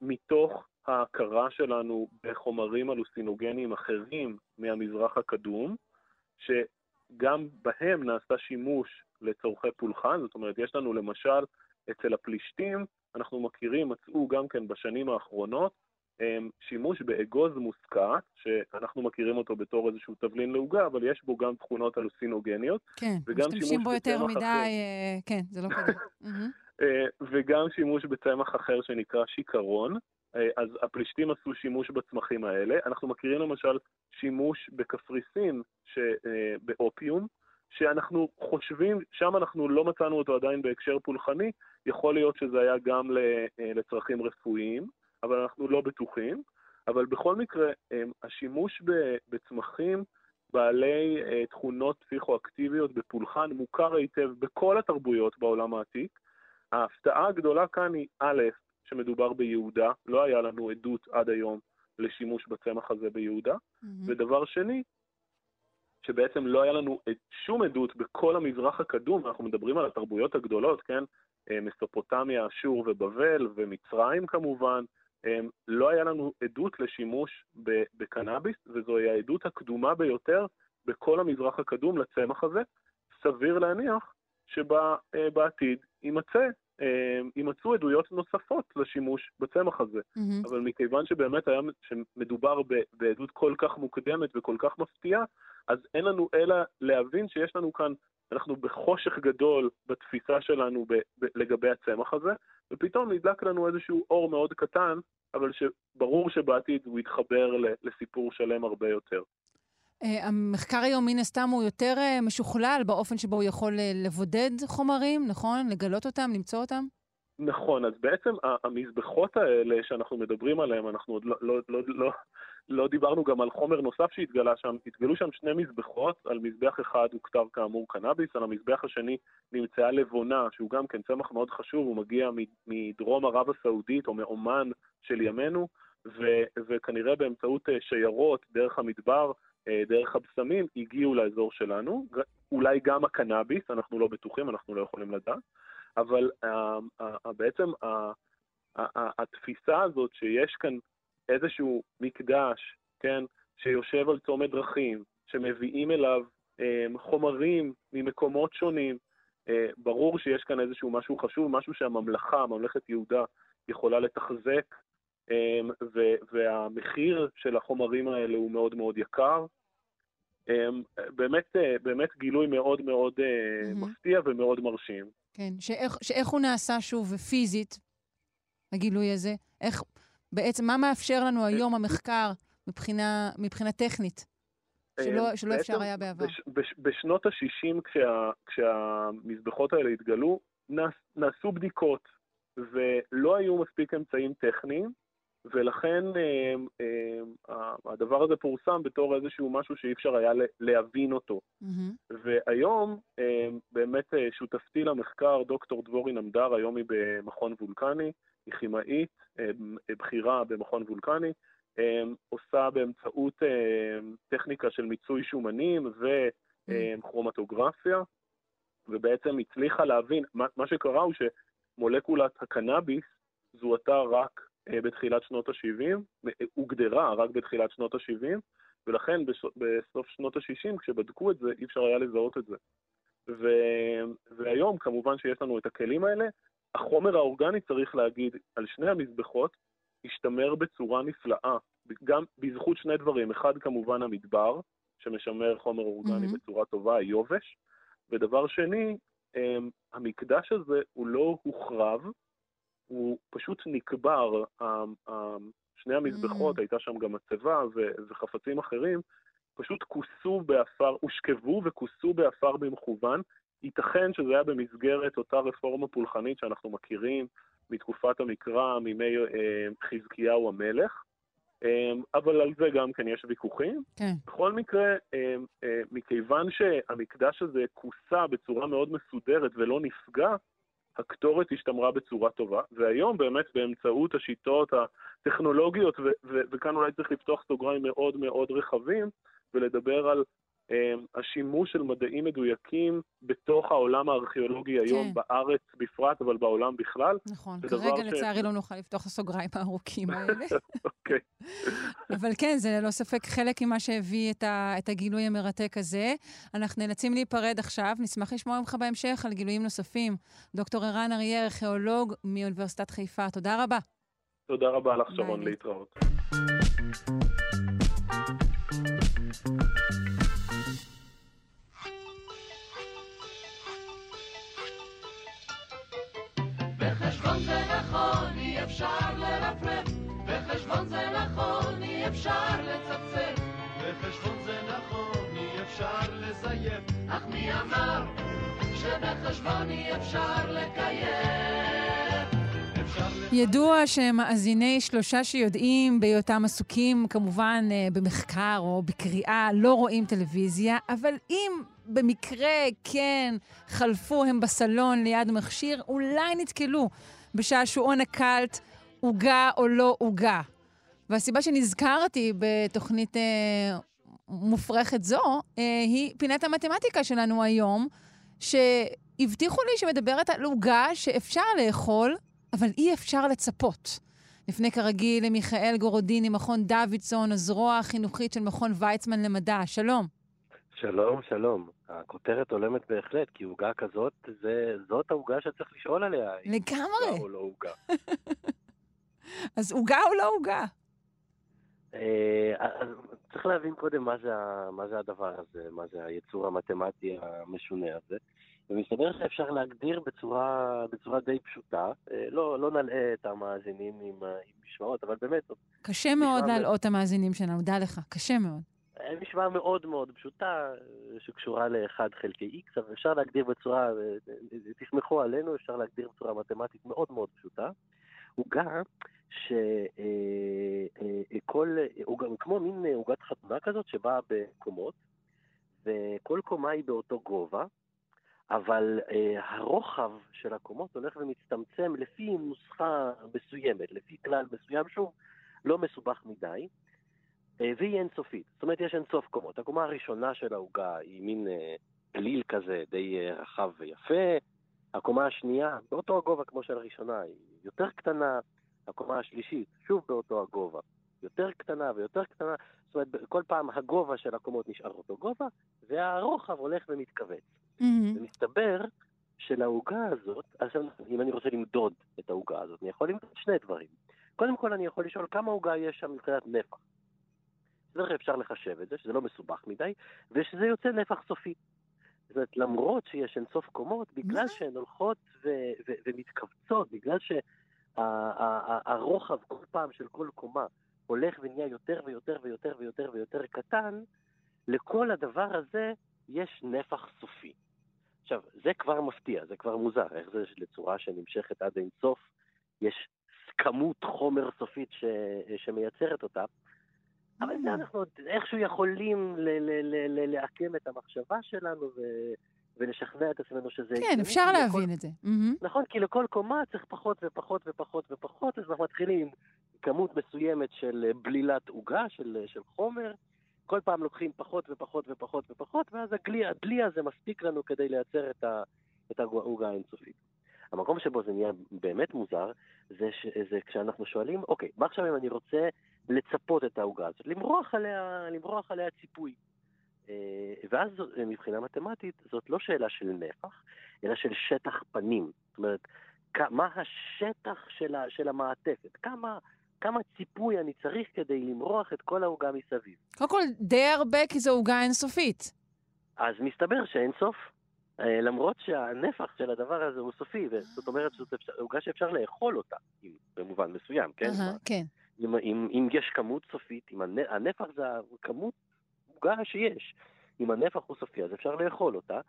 מתוך ההכרה שלנו בחומרים הלוסינוגניים אחרים מהמזרח הקדום, שגם בהם נעשה שימוש לצורכי פולחן, זאת אומרת, יש לנו למשל אצל הפלישתים, אנחנו מכירים, מצאו גם כן בשנים האחרונות, שימוש באגוז מוסקת, שאנחנו מכירים אותו בתור איזשהו תבלין לעוגה, אבל יש בו גם תכונות הלוסינוגניות. כן, משתמשים בו יותר מדי, אה, כן, זה לא כזה. [laughs] אה, וגם שימוש בצמח אחר שנקרא שיכרון. אה, אז הפלישתים עשו שימוש בצמחים האלה. אנחנו מכירים למשל שימוש בקפריסין באופיום, שאנחנו חושבים, שם אנחנו לא מצאנו אותו עדיין בהקשר פולחני, יכול להיות שזה היה גם לצרכים רפואיים. אבל אנחנו לא בטוחים. אבל בכל מקרה, השימוש בצמחים בעלי אה, תכונות פסיכואקטיביות בפולחן מוכר היטב בכל התרבויות בעולם העתיק. ההפתעה הגדולה כאן היא, א', שמדובר ביהודה, לא היה לנו עדות עד היום לשימוש בצמח הזה ביהודה, mm-hmm. ודבר שני, שבעצם לא היה לנו שום עדות בכל המזרח הקדום, אנחנו מדברים על התרבויות הגדולות, כן? אה, מסופוטמיה, אשור ובבל, ומצרים כמובן, לא היה לנו עדות לשימוש בקנאביס, וזוהי העדות הקדומה ביותר בכל המזרח הקדום לצמח הזה. סביר להניח שבעתיד יימצא, יימצאו עדויות נוספות לשימוש בצמח הזה. Mm-hmm. אבל מכיוון שבאמת היה, שמדובר בעדות כל כך מוקדמת וכל כך מפתיעה, אז אין לנו אלא להבין שיש לנו כאן אנחנו בחושך גדול בתפיסה שלנו ב, ב, לגבי הצמח הזה, ופתאום נדלק לנו איזשהו אור מאוד קטן, אבל שברור שבעתיד הוא יתחבר לסיפור שלם הרבה יותר. Uh, המחקר היום מן הסתם הוא יותר uh, משוכלל באופן שבו הוא יכול uh, לבודד חומרים, נכון? לגלות אותם, למצוא אותם? נכון, אז בעצם המזבחות האלה שאנחנו מדברים עליהן, אנחנו עוד לא, לא, לא, לא, לא דיברנו גם על חומר נוסף שהתגלה שם, התגלו שם שני מזבחות, על מזבח אחד הוכתר כאמור קנאביס, על המזבח השני נמצאה לבונה, שהוא גם כן צמח מאוד חשוב, הוא מגיע מדרום ערב הסעודית או מעומאן של ימינו, ו- וכנראה באמצעות אה, שיירות דרך המדבר, אה, דרך הבשמים, הגיעו לאזור שלנו, אולי גם הקנאביס, אנחנו לא בטוחים, אנחנו לא יכולים לדעת, אבל uh, בעצם התפיסה הזאת שיש כאן איזשהו מקדש, כן, שיושב על צומת דרכים, שמביאים אליו אה, חומרים ממקומות שונים, אה, ברור שיש כאן איזשהו משהו חשוב, משהו שהממלכה, ממלכת יהודה, יכולה לתחזק, אה, והמחיר של החומרים האלה הוא מאוד מאוד יקר. אה, באמת, אה, באמת גילוי מאוד מאוד mm-hmm. מפתיע ומאוד מרשים. כן, שאיך, שאיך הוא נעשה שוב פיזית, הגילוי הזה? איך, בעצם מה מאפשר לנו היום המחקר מבחינה, מבחינה טכנית, שלא, אה, שלא אפשר היה בעבר? בש, בש, בשנות ה-60, כשה, כשהמזבחות האלה התגלו, נעש, נעשו בדיקות, ולא היו מספיק אמצעים טכניים, ולכן אה, אה, הדבר הזה פורסם בתור איזשהו משהו שאי אפשר היה להבין אותו. Mm-hmm. והיום אה, באמת שותפתי למחקר, דוקטור דבורי נמדר, היום היא במכון וולקני, היא כימאית בכירה במכון וולקני, עושה באמצעות טכניקה של מיצוי שומנים וכרומטוגרפיה, ובעצם הצליחה להבין, מה שקרה הוא שמולקולת הקנאביס זוהתה רק בתחילת שנות ה-70, הוגדרה רק בתחילת שנות ה-70, ולכן בסוף שנות ה-60, כשבדקו את זה, אי אפשר היה לזהות את זה. ו... והיום, כמובן שיש לנו את הכלים האלה, החומר האורגני, צריך להגיד, על שני המזבחות, השתמר בצורה נפלאה, גם בזכות שני דברים. אחד, כמובן, המדבר, שמשמר חומר אורגני mm-hmm. בצורה טובה, היובש, ודבר שני, אמ, המקדש הזה הוא לא הוחרב, הוא פשוט נקבר. שני המזבחות, מממ-הממ. הייתה שם גם מצבה וחפצים אחרים, פשוט כוסו באפר, הושכבו וכוסו באפר במכוון, ייתכן שזה היה במסגרת אותה רפורמה פולחנית שאנחנו מכירים מתקופת המקרא, מימי אה, חזקיהו המלך, אה, אבל על זה גם כן יש ויכוחים. כן. בכל מקרה, אה, אה, מכיוון שהמקדש הזה כוסה בצורה מאוד מסודרת ולא נפגע, הקטורת השתמרה בצורה טובה, והיום באמת באמצעות השיטות הטכנולוגיות, וכאן אולי צריך לפתוח סוגריים מאוד מאוד רחבים, ולדבר על השימוש של מדעים מדויקים בתוך העולם הארכיאולוגי היום, כן. בארץ בפרט, אבל בעולם בכלל. נכון, כרגע ש- לצערי לא נוכל לפתוח הסוגריים הארוכים האלה. [laughs] אוקיי. אבל כן, זה ללא ספק חלק ממה שהביא את, ה, את הגילוי המרתק הזה. אנחנו נאלצים להיפרד עכשיו, נשמח לשמוע ממך בהמשך על גילויים נוספים. דוקטור ערן אריה, ארכיאולוג מאוניברסיטת חיפה, תודה רבה. תודה רבה לך, שרון. להתראות. בחשבון זה נכון, אי אפשר לצפצף. בחשבון זה נכון, אי אפשר לזייף. אך מי אמר שבחשבון אי אפשר לקיים? ידוע שמאזיני שלושה שיודעים בהיותם עסוקים כמובן אה, במחקר או בקריאה לא רואים טלוויזיה, אבל אם במקרה כן חלפו הם בסלון ליד מכשיר, אולי נתקלו בשעשועון הקאלט עוגה או לא עוגה. והסיבה שנזכרתי בתוכנית אה, מופרכת זו, אה, היא פינת המתמטיקה שלנו היום, שהבטיחו לי שמדברת על עוגה שאפשר לאכול, אבל אי אפשר לצפות. לפני כרגיל למיכאל גורודיני, מכון דוידסון, הזרוע החינוכית של מכון ויצמן למדע. שלום. שלום, שלום. הכותרת הולמת בהחלט, כי עוגה כזאת, זה, זאת העוגה שצריך לשאול עליה. אם לגמרי. עוגה או לא עוגה. [laughs] אז עוגה או לא עוגה? אה, אז צריך להבין קודם מה זה, מה זה הדבר הזה, מה זה היצור המתמטי המשונה הזה. ומסתבר שאפשר להגדיר בצורה, בצורה די פשוטה. אה, לא, לא נלאה את המאזינים עם, ה- עם משמעות, אבל באמת, קשה מאוד להלאות את המאזינים שלנו, דע לך, קשה מאוד. אה, משוואה מאוד מאוד פשוטה, אה, שקשורה ל-1 חלקי x, אבל אפשר להגדיר בצורה, אה, אה, תסמכו עלינו, אפשר להגדיר בצורה מתמטית מאוד מאוד פשוטה. עוגה שכל, כמו מין אה, עוגת חתונה כזאת שבאה בקומות, וכל קומה היא באותו גובה, אבל אה, הרוחב של הקומות הולך ומצטמצם לפי נוסחה מסוימת, לפי כלל מסוים, שוב, לא מסובך מדי. אה, והיא אינסופית. זאת אומרת, יש אינסוף קומות. הקומה הראשונה של העוגה היא מין אה, גליל כזה, די אה, רחב ויפה. הקומה השנייה, באותו הגובה כמו של הראשונה, היא יותר קטנה. הקומה השלישית, שוב באותו הגובה, יותר קטנה ויותר קטנה. זאת אומרת, כל פעם הגובה של הקומות נשאר אותו גובה, והרוחב הולך ומתכווץ. מהמם. ומסתבר שלעוגה הזאת, עכשיו אם אני רוצה למדוד את העוגה הזאת, אני יכול למדוד שני דברים. קודם כל אני יכול לשאול כמה עוגה יש שם מבחינת נפח. כלל אפשר לחשב את זה, שזה לא מסובך מדי, ושזה יוצא נפח סופי. זאת אומרת, למרות שיש אינסוף קומות, בגלל שהן הולכות ו- ו- ומתכווצות, בגלל שהרוחב כל פעם של כל קומה הולך ונהיה יותר ויותר ויותר ויותר ויותר קטן, לכל הדבר הזה יש נפח סופי. עכשיו, זה כבר מפתיע, זה כבר מוזר, איך זה לצורה שנמשכת עד אין סוף, יש כמות חומר סופית ש... שמייצרת אותה, אבל זה אנחנו עוד איכשהו יכולים ל- ל- ל- ל- לעקם את המחשבה שלנו ו... ולשכנע את עצמנו שזה... כן, אפשר כי לכל- להבין את זה. נכון, כי לכל קומה צריך פחות ופחות ופחות ופחות, אז אנחנו מתחילים עם כמות מסוימת של אה, בלילת עוגה, של, אה, של חומר. כל פעם לוקחים פחות ופחות ופחות ופחות, ואז הגלי, הדלי הזה מספיק לנו כדי לייצר את, ה, את העוגה האינסופית. המקום שבו זה נהיה באמת מוזר, זה, ש, זה כשאנחנו שואלים, אוקיי, מה עכשיו אם אני רוצה לצפות את העוגה הזאת? למרוח עליה, למרוח עליה ציפוי. אה, ואז זו- מבחינה מתמטית זאת לא שאלה של נפח, אלא של שטח פנים. זאת אומרת, מה השטח של, ה, של המעטפת? כמה, כמה ציפוי אני צריך כדי למרוח את כל העוגה מסביב? קודם כל, די הרבה, כי זו עוגה אינסופית. אז מסתבר שאין סוף. אה, למרות שהנפח של הדבר הזה הוא סופי, וזאת אומרת שזאת עוגה שאפשר לאכול אותה, אם- במובן מסוים, כן? אהה, כן. אם, אם, אם יש כמות סופית, אם הנ- הנפח זה הכמות עוגה שיש, אם הנפח הוא סופי אז אפשר לאכול אותה,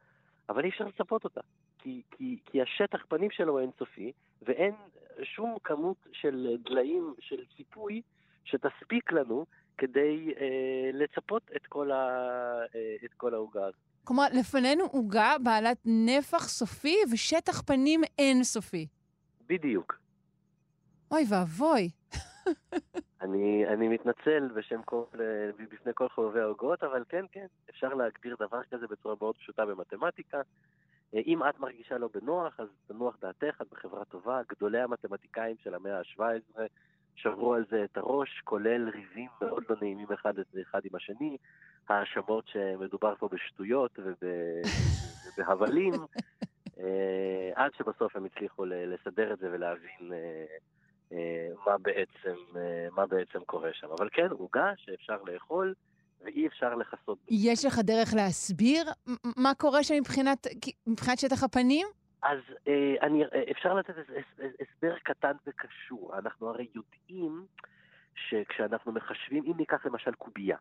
אבל אי אפשר לצפות אותה, כי, כי, כי השטח פנים שלו אינסופי, ואין שום כמות של דליים, של ציפוי, שתספיק לנו כדי אה, לצפות את כל, ה, אה, את כל העוגה הזאת. כלומר, לפנינו עוגה בעלת נפח סופי ושטח פנים אינסופי. בדיוק. אוי ואבוי. [laughs] אני, אני מתנצל בשם כל, בפני כל חובבי העוגות, אבל כן, כן, אפשר להגדיר דבר כזה בצורה מאוד פשוטה במתמטיקה. אם את מרגישה לא בנוח, אז תנוח דעתך, את בחברה טובה. גדולי המתמטיקאים של המאה ה-17 שברו על זה את הראש, כולל ריבים מאוד לא נעימים אחד, אחד עם השני, האשמות שמדובר פה בשטויות ובהבלים, [laughs] אה, עד שבסוף הם הצליחו לסדר את זה ולהבין אה, אה, מה בעצם, מה בעצם קורה שם. אבל כן, עוגה שאפשר לאכול. ואי אפשר לכסות. יש לך דרך להסביר מה קורה שם מבחינת, מבחינת שטח הפנים? אז אה, אני, אפשר לתת הסבר קטן וקשור. אנחנו הרי יודעים שכשאנחנו מחשבים, אם ניקח למשל קובייה,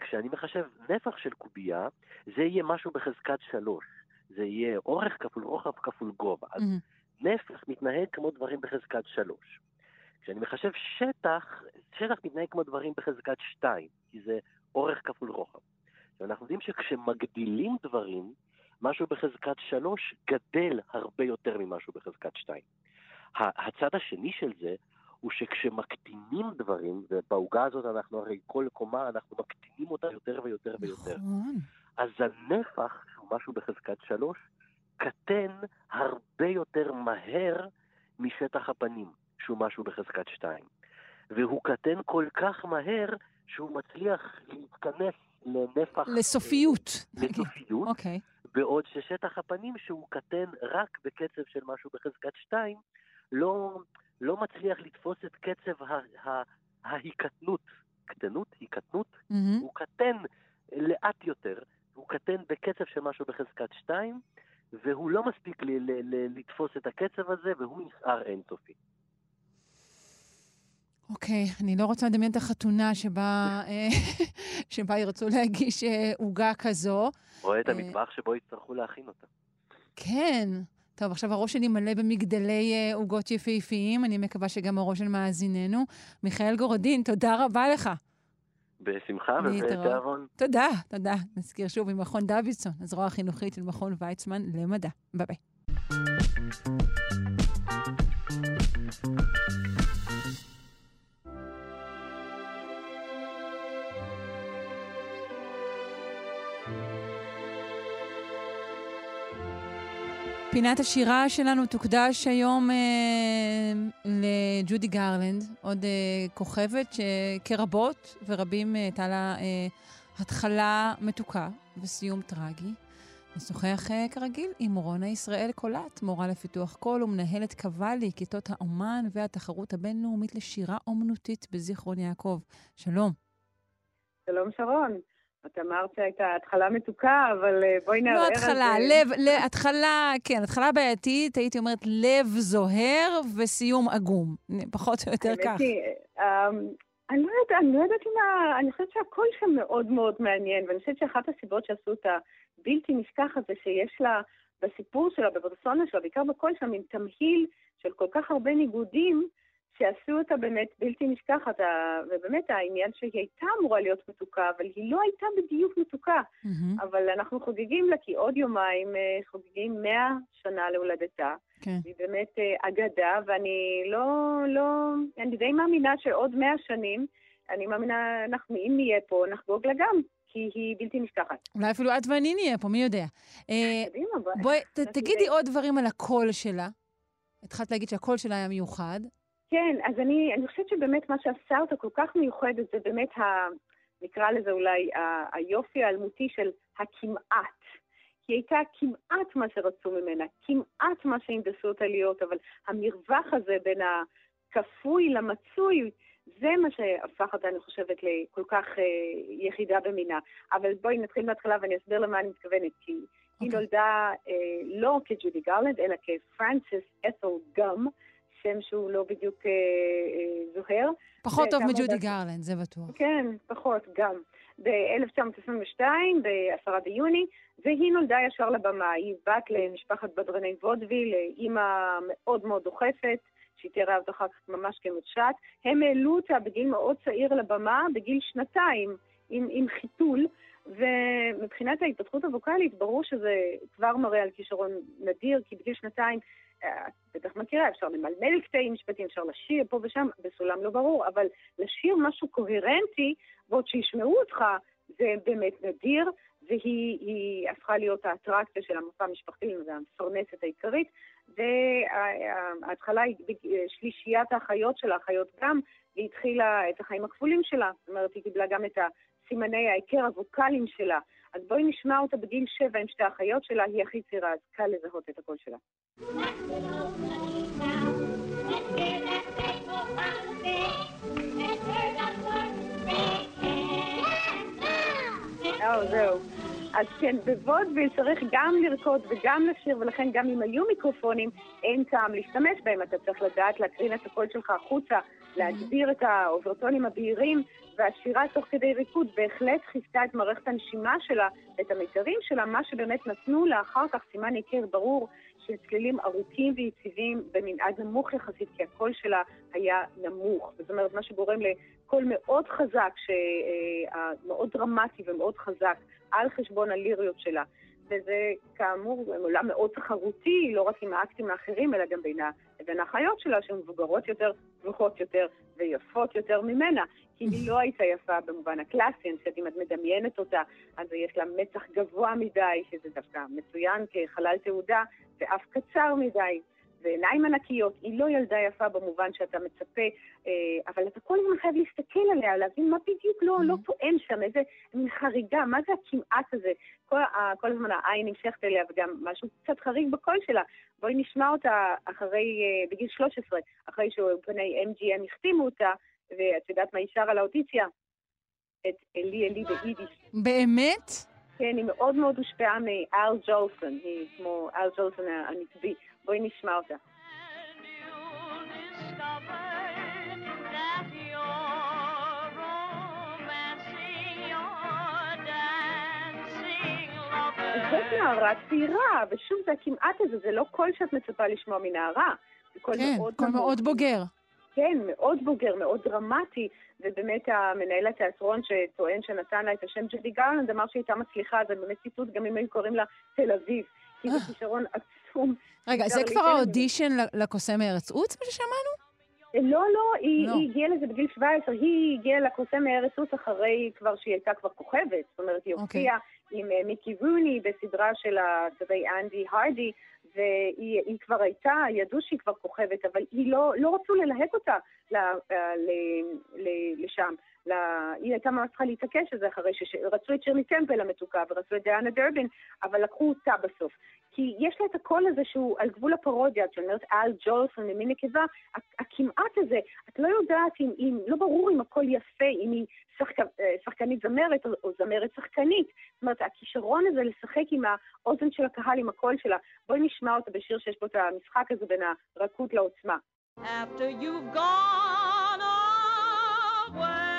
כשאני מחשב נפח של קובייה, זה יהיה משהו בחזקת שלוש. זה יהיה אורך כפול רוחב כפול גובה. mm-hmm. נפח מתנהג כמו דברים בחזקת שלוש. כשאני מחשב שטח, שטח מתנהג כמו דברים בחזקת שתיים, כי זה אורך כפול רוחב. ואנחנו יודעים שכשמגדילים דברים, משהו בחזקת שלוש גדל הרבה יותר ממשהו בחזקת שתיים. הצד השני של זה הוא שכשמקטינים דברים, ובעוגה הזאת אנחנו הרי כל קומה אנחנו מקטינים אותה יותר ויותר ויותר. נכון. אז הנפח, שהוא משהו בחזקת שלוש, קטן הרבה יותר מהר משטח הפנים, שהוא משהו בחזקת שתיים. והוא קטן כל כך מהר שהוא מצליח להתכנס לנפח... לסופיות. לסופיות. אוקיי. Okay. בעוד ששטח הפנים שהוא קטן רק בקצב של משהו בחזקת שתיים, לא, לא מצליח לתפוס את קצב ההיקטנות. קטנות, היקטנות, mm-hmm. הוא קטן לאט יותר, הוא קטן בקצב של משהו בחזקת שתיים, והוא לא מספיק ל- ל- ל- לתפוס את הקצב הזה, והוא נסער אינסופי. אוקיי, okay, אני לא רוצה לדמיין את החתונה שבה, אה, [laughs] שבה ירצו להגיש אה, עוגה כזו. רואה את אה, המטבח שבו יצטרכו להכין אותה. כן. טוב, עכשיו הראש שלי מלא במגדלי עוגות יפהפיים, אני מקווה שגם הראש של מאזיננו. מיכאל גורדין, תודה רבה לך. בשמחה ובתיאבון. תודה, תודה. נזכיר שוב עם מכון דוידסון, הזרוע החינוכית של מכון ויצמן למדע. ביי ביי. פינת השירה שלנו תוקדש היום אה, לג'ודי גרלנד, עוד אה, כוכבת שכרבות ורבים אה, הייתה לה אה, התחלה מתוקה וסיום טרגי. נשוחח אה, כרגיל עם רונה ישראל קולט, מורה לפיתוח קול ומנהלת קוואלי, כיתות האומן והתחרות הבינלאומית לשירה אומנותית בזיכרון יעקב. שלום. שלום שרון. את אמרת שהייתה התחלה מתוקה, אבל אה, בואי נערער לא התחלה, לב, לב, התחלה, כן, התחלה בעייתית, הייתי אומרת לב זוהר וסיום עגום. פחות או יותר כך. אמ, אני לא יודעת, אני לא יודעת אם ה... אני חושבת שהכל שם מאוד מאוד מעניין, ואני חושבת שאחת הסיבות שעשו את הבלתי נשכח הזה שיש לה, בסיפור שלה, בפרסונה שלה, בעיקר בקול שם, עם תמהיל של כל כך הרבה ניגודים, שעשו אותה באמת בלתי נשכחת, ובאמת העניין שהיא הייתה אמורה להיות מתוקה, אבל היא לא הייתה בדיוק מתוקה. Mm-hmm. אבל אנחנו חוגגים לה, כי עוד יומיים אה, חוגגים 100 שנה להולדתה. כן. היא באמת אה, אגדה, ואני לא, לא, אני די מאמינה שעוד 100 שנים, אני מאמינה, אנחנו, אם נהיה פה, נחגוג לה גם. כי היא בלתי נשכחת. אולי אפילו את ואני נהיה פה, מי יודע. אה, קדימה, בואי, תגידי עוד דברים על הקול שלה. התחלת להגיד שהקול שלה היה מיוחד. כן, אז אני, אני חושבת שבאמת מה שעשה אותה כל כך מיוחדת זה באמת, ה, נקרא לזה אולי, ה, היופי האלמותי של הכמעט. היא הייתה כמעט מה שרצו ממנה, כמעט מה שהנדסו אותה להיות, אבל המרווח הזה בין הכפוי למצוי, זה מה שהפך אותה, אני חושבת, לכל כך אה, יחידה במינה. אבל בואי נתחיל מההתחלה ואני אסביר למה אני מתכוונת, כי okay. היא אוקיי. נולדה אה, לא כג'ודי גרלנד, אלא כפרנסיס את'ל גאם, שם שהוא לא בדיוק אה, אה, זוהר. פחות טוב מג'ודי גרלנד, זה בטוח. כן, פחות, גם. ב-1922, ב-10 ביוני, והיא נולדה ישר לבמה. היא בת למשפחת בדרני וודוויל, אימא מאוד מאוד דוחפת, שהיא תראה אותה אחר כך ממש כמושת. הם העלו אותה בגיל מאוד צעיר לבמה, בגיל שנתיים, עם, עם חיתול. ומבחינת ההתפתחות הווקאלית, ברור שזה כבר מראה על כישרון נדיר, כי בגיל שנתיים את בטח מכירה, אפשר למלמל קטעי משפטים, אפשר לשיר פה ושם, בסולם לא ברור, אבל לשיר משהו קוהרנטי, ועוד שישמעו אותך, זה באמת נדיר, והיא הפכה להיות האטרקציה של המופע המשפחתי, והמפרנסת העיקרית, וההתחלה היא שלישיית האחיות של האחיות גם, והיא התחילה את החיים הכפולים שלה, זאת אומרת, היא קיבלה גם את סימני ההיכר הווקאליים שלה. אז בואי נשמע אותה בגיל שבע עם שתי האחיות שלה, היא הכי צעירה, אז קל לזהות את הקול שלה. Oh, זהו. אז כן, בוודוויל צריך גם לרקוד וגם לשיר, ולכן גם אם היו מיקרופונים, אין טעם להשתמש בהם. אתה צריך לדעת להקרין את הקול שלך החוצה, להגביר את האוברטונים הבהירים, והשירה תוך כדי ריקוד בהחלט חיסתה את מערכת הנשימה שלה, את המיתרים שלה, מה שבאמת נתנו לה אחר כך סימן היכר ברור של צלילים ארוכים ויציבים במנעד נמוך יחסית, כי הקול שלה היה נמוך. זאת אומרת, מה שגורם לקול מאוד חזק, ש... אה, מאוד דרמטי ומאוד חזק, על חשבון הליריות שלה. וזה כאמור עולם מאוד תחרותי, לא רק עם האקטים האחרים, אלא גם בינה לבין האחיות שלה, שהן מבוגרות יותר, גבוהות יותר ויפות יותר ממנה. כי היא לא הייתה יפה במובן הקלאסי, אני חושבת אם את מדמיינת אותה, אז יש לה מצח גבוה מדי, שזה דווקא מצוין כחלל תעודה, ואף קצר מדי. ועיניים ענקיות, היא לא ילדה יפה במובן שאתה מצפה, אה, אבל אתה כל הזמן חייב להסתכל עליה, להבין מה בדיוק לא, לא טוען שם, איזה מין חריגה, מה זה הכמעט הזה? כל, כל הזמן העין נמשכת אליה, וגם משהו קצת חריג בקול שלה. בואי נשמע אותה אחרי, אה, בגיל 13, אחרי שאולפני MGM החתימו אותה, ואת יודעת מה היא שרה לאודיציה? את אלי אלי ביידיש. באמת? כן, היא מאוד מאוד הושפעה מאל ג'ולסון, היא כמו אל ג'ולסון הנצבי. בואי נשמע אותה. זאת נערה צעירה, ושוב, זה הכמעט הזה, זה לא קול שאת מצפה לשמוע מנערה. זה קול כן, מאוד קול מאוד בוגר. כן, מאוד בוגר, מאוד דרמטי, ובאמת המנהל התיאטרון שטוען שנתן לה את השם ג'ודי גרלנד אמר שהיא הייתה מצליחה, זה באמת ציטוט גם אם היו קוראים לה תל אביב, כי זה כישרון עצום. רגע, זה כבר האודישן לקוסם מארץ עוץ, מה ששמענו? לא, לא, היא, לא. היא הגיעה לזה בגיל 17, היא הגיעה לקוסם מארץ עוץ אחרי כבר שהיא הייתה כבר כוכבת. זאת אומרת, היא הופיעה okay. עם uh, מיקי רוני בסדרה של הצבי אנדי הרדי, והיא כבר הייתה, ידעו שהיא כבר כוכבת, אבל היא לא, לא רצו ללהק אותה ל, אה, ל, ל, לשם. לה... היא הייתה ממש צריכה להתעקש על זה אחרי שרצו את שירלי טמפל המתוקה ורצו את דיאנה דרבין, אבל לקחו אותה בסוף. כי יש לה את הקול הזה שהוא על גבול הפרודיה, את אומרת אל ג'ולסון ממין נקבה, הכמעט הזה, את לא יודעת אם, אם לא ברור אם הקול יפה, אם היא שחק, אה, שחקנית זמרת או, או זמרת שחקנית. זאת אומרת, הכישרון הזה לשחק עם האוזן של הקהל, עם הקול שלה. בואי נשמע אותה בשיר שיש פה את המשחק הזה בין הרכות לעוצמה. After you've gone away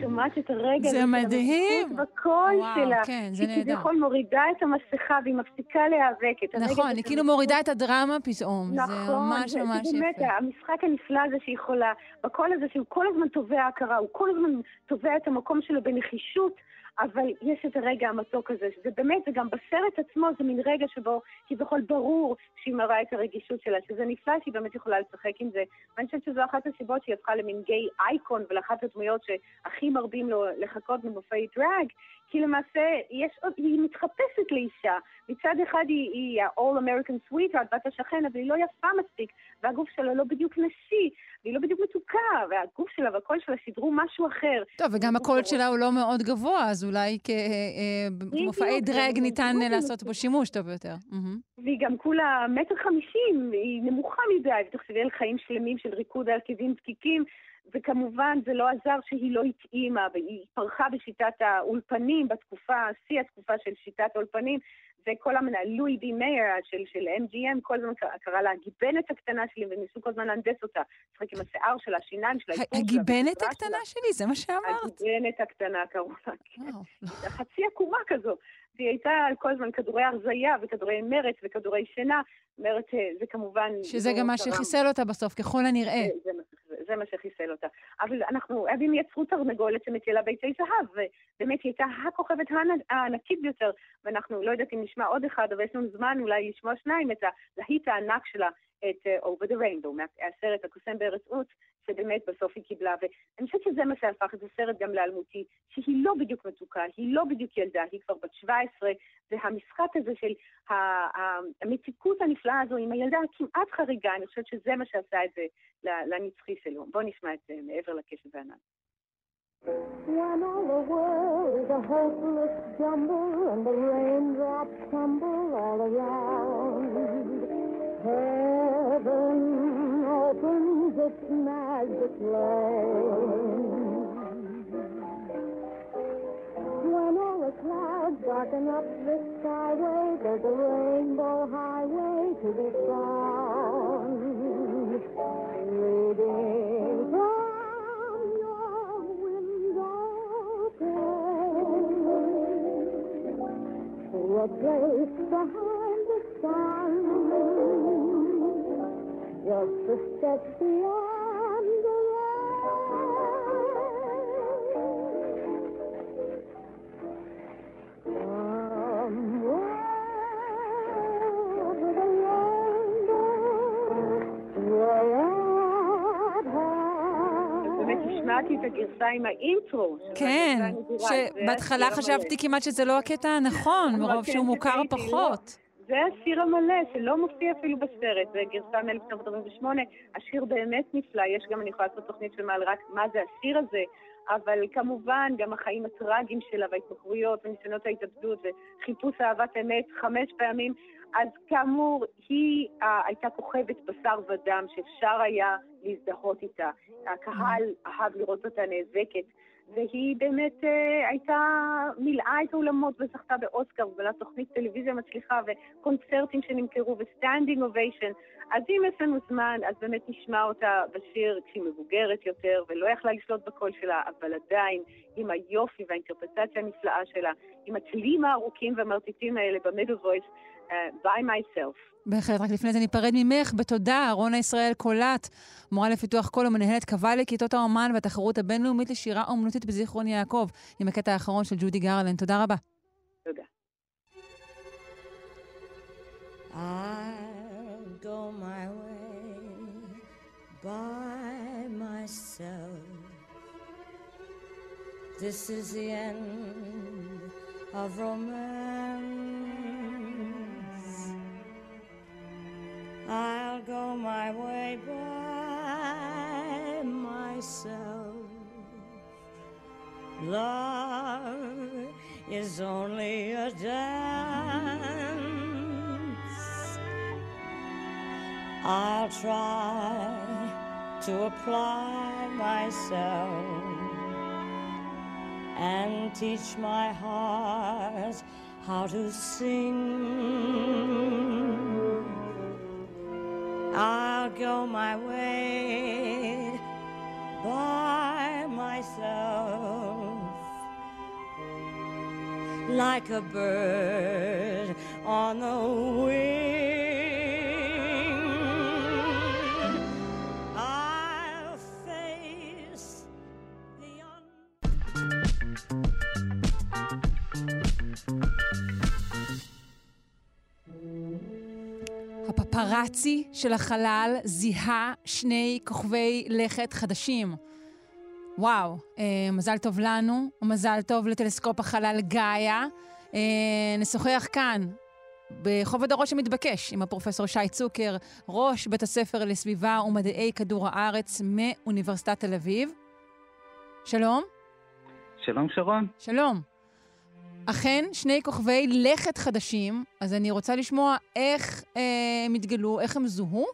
שומעת את הרגע זה מדהים. בקול וואו, שלה. כן, זה נהדר. היא כביכול מורידה את המסכה והיא מפסיקה להיאבק. נכון, היא כאילו מורידה את הדרמה פתאום. נכון, זה ממש זה, ממש זה באמת יפה. המשחק הנפלא הזה שהיא יכולה, בקול הזה שהוא כל הזמן תובע הכרה, הוא כל הזמן תובע את המקום שלו בנחישות. אבל יש את הרגע המתוק הזה, שזה באמת, זה גם בסרט עצמו, זה מין רגע שבו כביכול ברור שהיא מראה את הרגישות שלה, שזה נפלא שהיא באמת יכולה לשחק עם זה. ואני חושבת שזו אחת הסיבות שהיא הפכה למין גיי אייקון ולאחת הדמויות שהכי מרבים לו לחכות במופעי דרג, כי למעשה יש היא מתחפשת לאישה. מצד אחד היא, היא ה-all American sweetheart, בת השכן, אבל היא לא יפה מספיק, והגוף שלה לא בדיוק נשי, והיא לא בדיוק מתוקה, והגוף שלה והקול שלה שידרו משהו אחר. טוב, וגם הקול שלה הוא לא מאוד גבוה, אז אולי כמופעי דרג ניתן לעשות בו שימוש טוב יותר. והיא גם כולה מטר חמישים, היא נמוכה מדי, ותחשבי על חיים שלמים של ריקוד על עקבים דקיקים. וכמובן זה לא עזר שהיא לא התאימה, והיא פרחה בשיטת האולפנים בתקופה, שיא התקופה של שיטת האולפנים, וכל המנהל, לואי בי מאיר של, של MGM, כל הזמן קרא לה הגיבנת הקטנה שלי, וניסו כל הזמן להנדס אותה, לשחק עם השיער שלה, השיניים שלה, שלה. הגיבנת הקטנה שלי, זה מה שאמרת. הגיבנת הקטנה קראו לה, כן. חצי עקומה כזו. והיא הייתה כל הזמן כדורי הרזייה וכדורי מרץ וכדורי שינה. מרץ זה כמובן... שזה גם מה שחיסל אותה בסוף, ככל הנראה. זה, זה, זה מה שחיסל אותה. אבל אנחנו, הם יצרו תרנגולת שמטילה ביצי זהב, ובאמת היא הייתה הכוכבת הענקית ביותר, ואנחנו לא יודעת אם נשמע עוד אחד, אבל יש לנו זמן אולי לשמוע שניים, את הלהיט הענק שלה, את uh, Over the Rainbow, מהסרט הקוסם בארץ עוץ, שבאמת בסוף היא קיבלה. ואני חושבת שזה מה שהפך את הסרט גם לאלמותי, שהיא לא בדיוק מתוקה, היא לא בדיוק ילדה, היא כבר בת 17, והמשחק הזה של המתיקות הנפלאה הזו עם הילדה הכמעט חריגה, אני חושבת שזה מה שעשה את זה לנצחי שלו. בואו נשמע את זה מעבר לקשב והענן. When all the world is a hopeless jumble and the raindrops tumble all around, heaven opens its magic lane. When all the clouds darken up the skyway, there's a rainbow highway to be found. Leading from your window to a place behind the sun, step beyond the את הגרסה עם האינטרו. כן, שבהתחלה חשבתי כמעט שזה לא הקטע הנכון, מרוב שהוא מוכר פחות. זה השיר המלא, שלא מופיע אפילו בסרט, זה גרסה מ-1948. השיר באמת נפלא, יש גם, אני יכולה לעשות תוכנית של מעל רק מה זה השיר הזה, אבל כמובן גם החיים הטראגיים שלה וההתמכרויות וניסיונות ההתאבדות וחיפוש אהבת אמת חמש פעמים. אז כאמור, היא uh, הייתה כוכבת בשר ודם שאפשר היה להזדהות איתה. הקהל אהב לראות אותה נאבקת, והיא באמת אה, הייתה, מילאה את האולמות וזכתה באוסקר, ובעלת תוכנית טלוויזיה מצליחה, וקונצרטים שנמכרו, ו standing ovation. אז אם יש לנו זמן, אז באמת נשמע אותה בשיר כשהיא מבוגרת יותר, ולא יכלה לשלוט בקול שלה, אבל עדיין, עם היופי והאינטרפרטציה הנפלאה שלה, עם הצלילים הארוכים והמרטיטים האלה ב middle voice, אה, by myself. בהחלט, רק לפני זה ניפרד ממך. בתודה, רונה ישראל קולט, מורה לפיתוח קול ומנהלת קבל לכיתות האומן והתחרות הבינלאומית לשירה אומנותית בזיכרון יעקב, עם הקטע האחרון של ג'ודי גרלן. תודה רבה. תודה. I'll go my way by myself. This is the end of romance. I'll go my way by myself. Love is only a dance. I'll try to apply myself and teach my heart how to sing. I'll go my way by myself like a bird on the wing. הפפרצי של החלל זיהה שני כוכבי לכת חדשים. וואו, אה, מזל טוב לנו, ומזל טוב לטלסקופ החלל גאיה. אה, נשוחח כאן, בכובד הראש המתבקש, עם הפרופסור שי צוקר, ראש בית הספר לסביבה ומדעי כדור הארץ מאוניברסיטת תל אביב. שלום. שלום שרון. שלום. אכן, שני כוכבי לכת חדשים, אז אני רוצה לשמוע איך אה, הם התגלו, איך הם זוהו,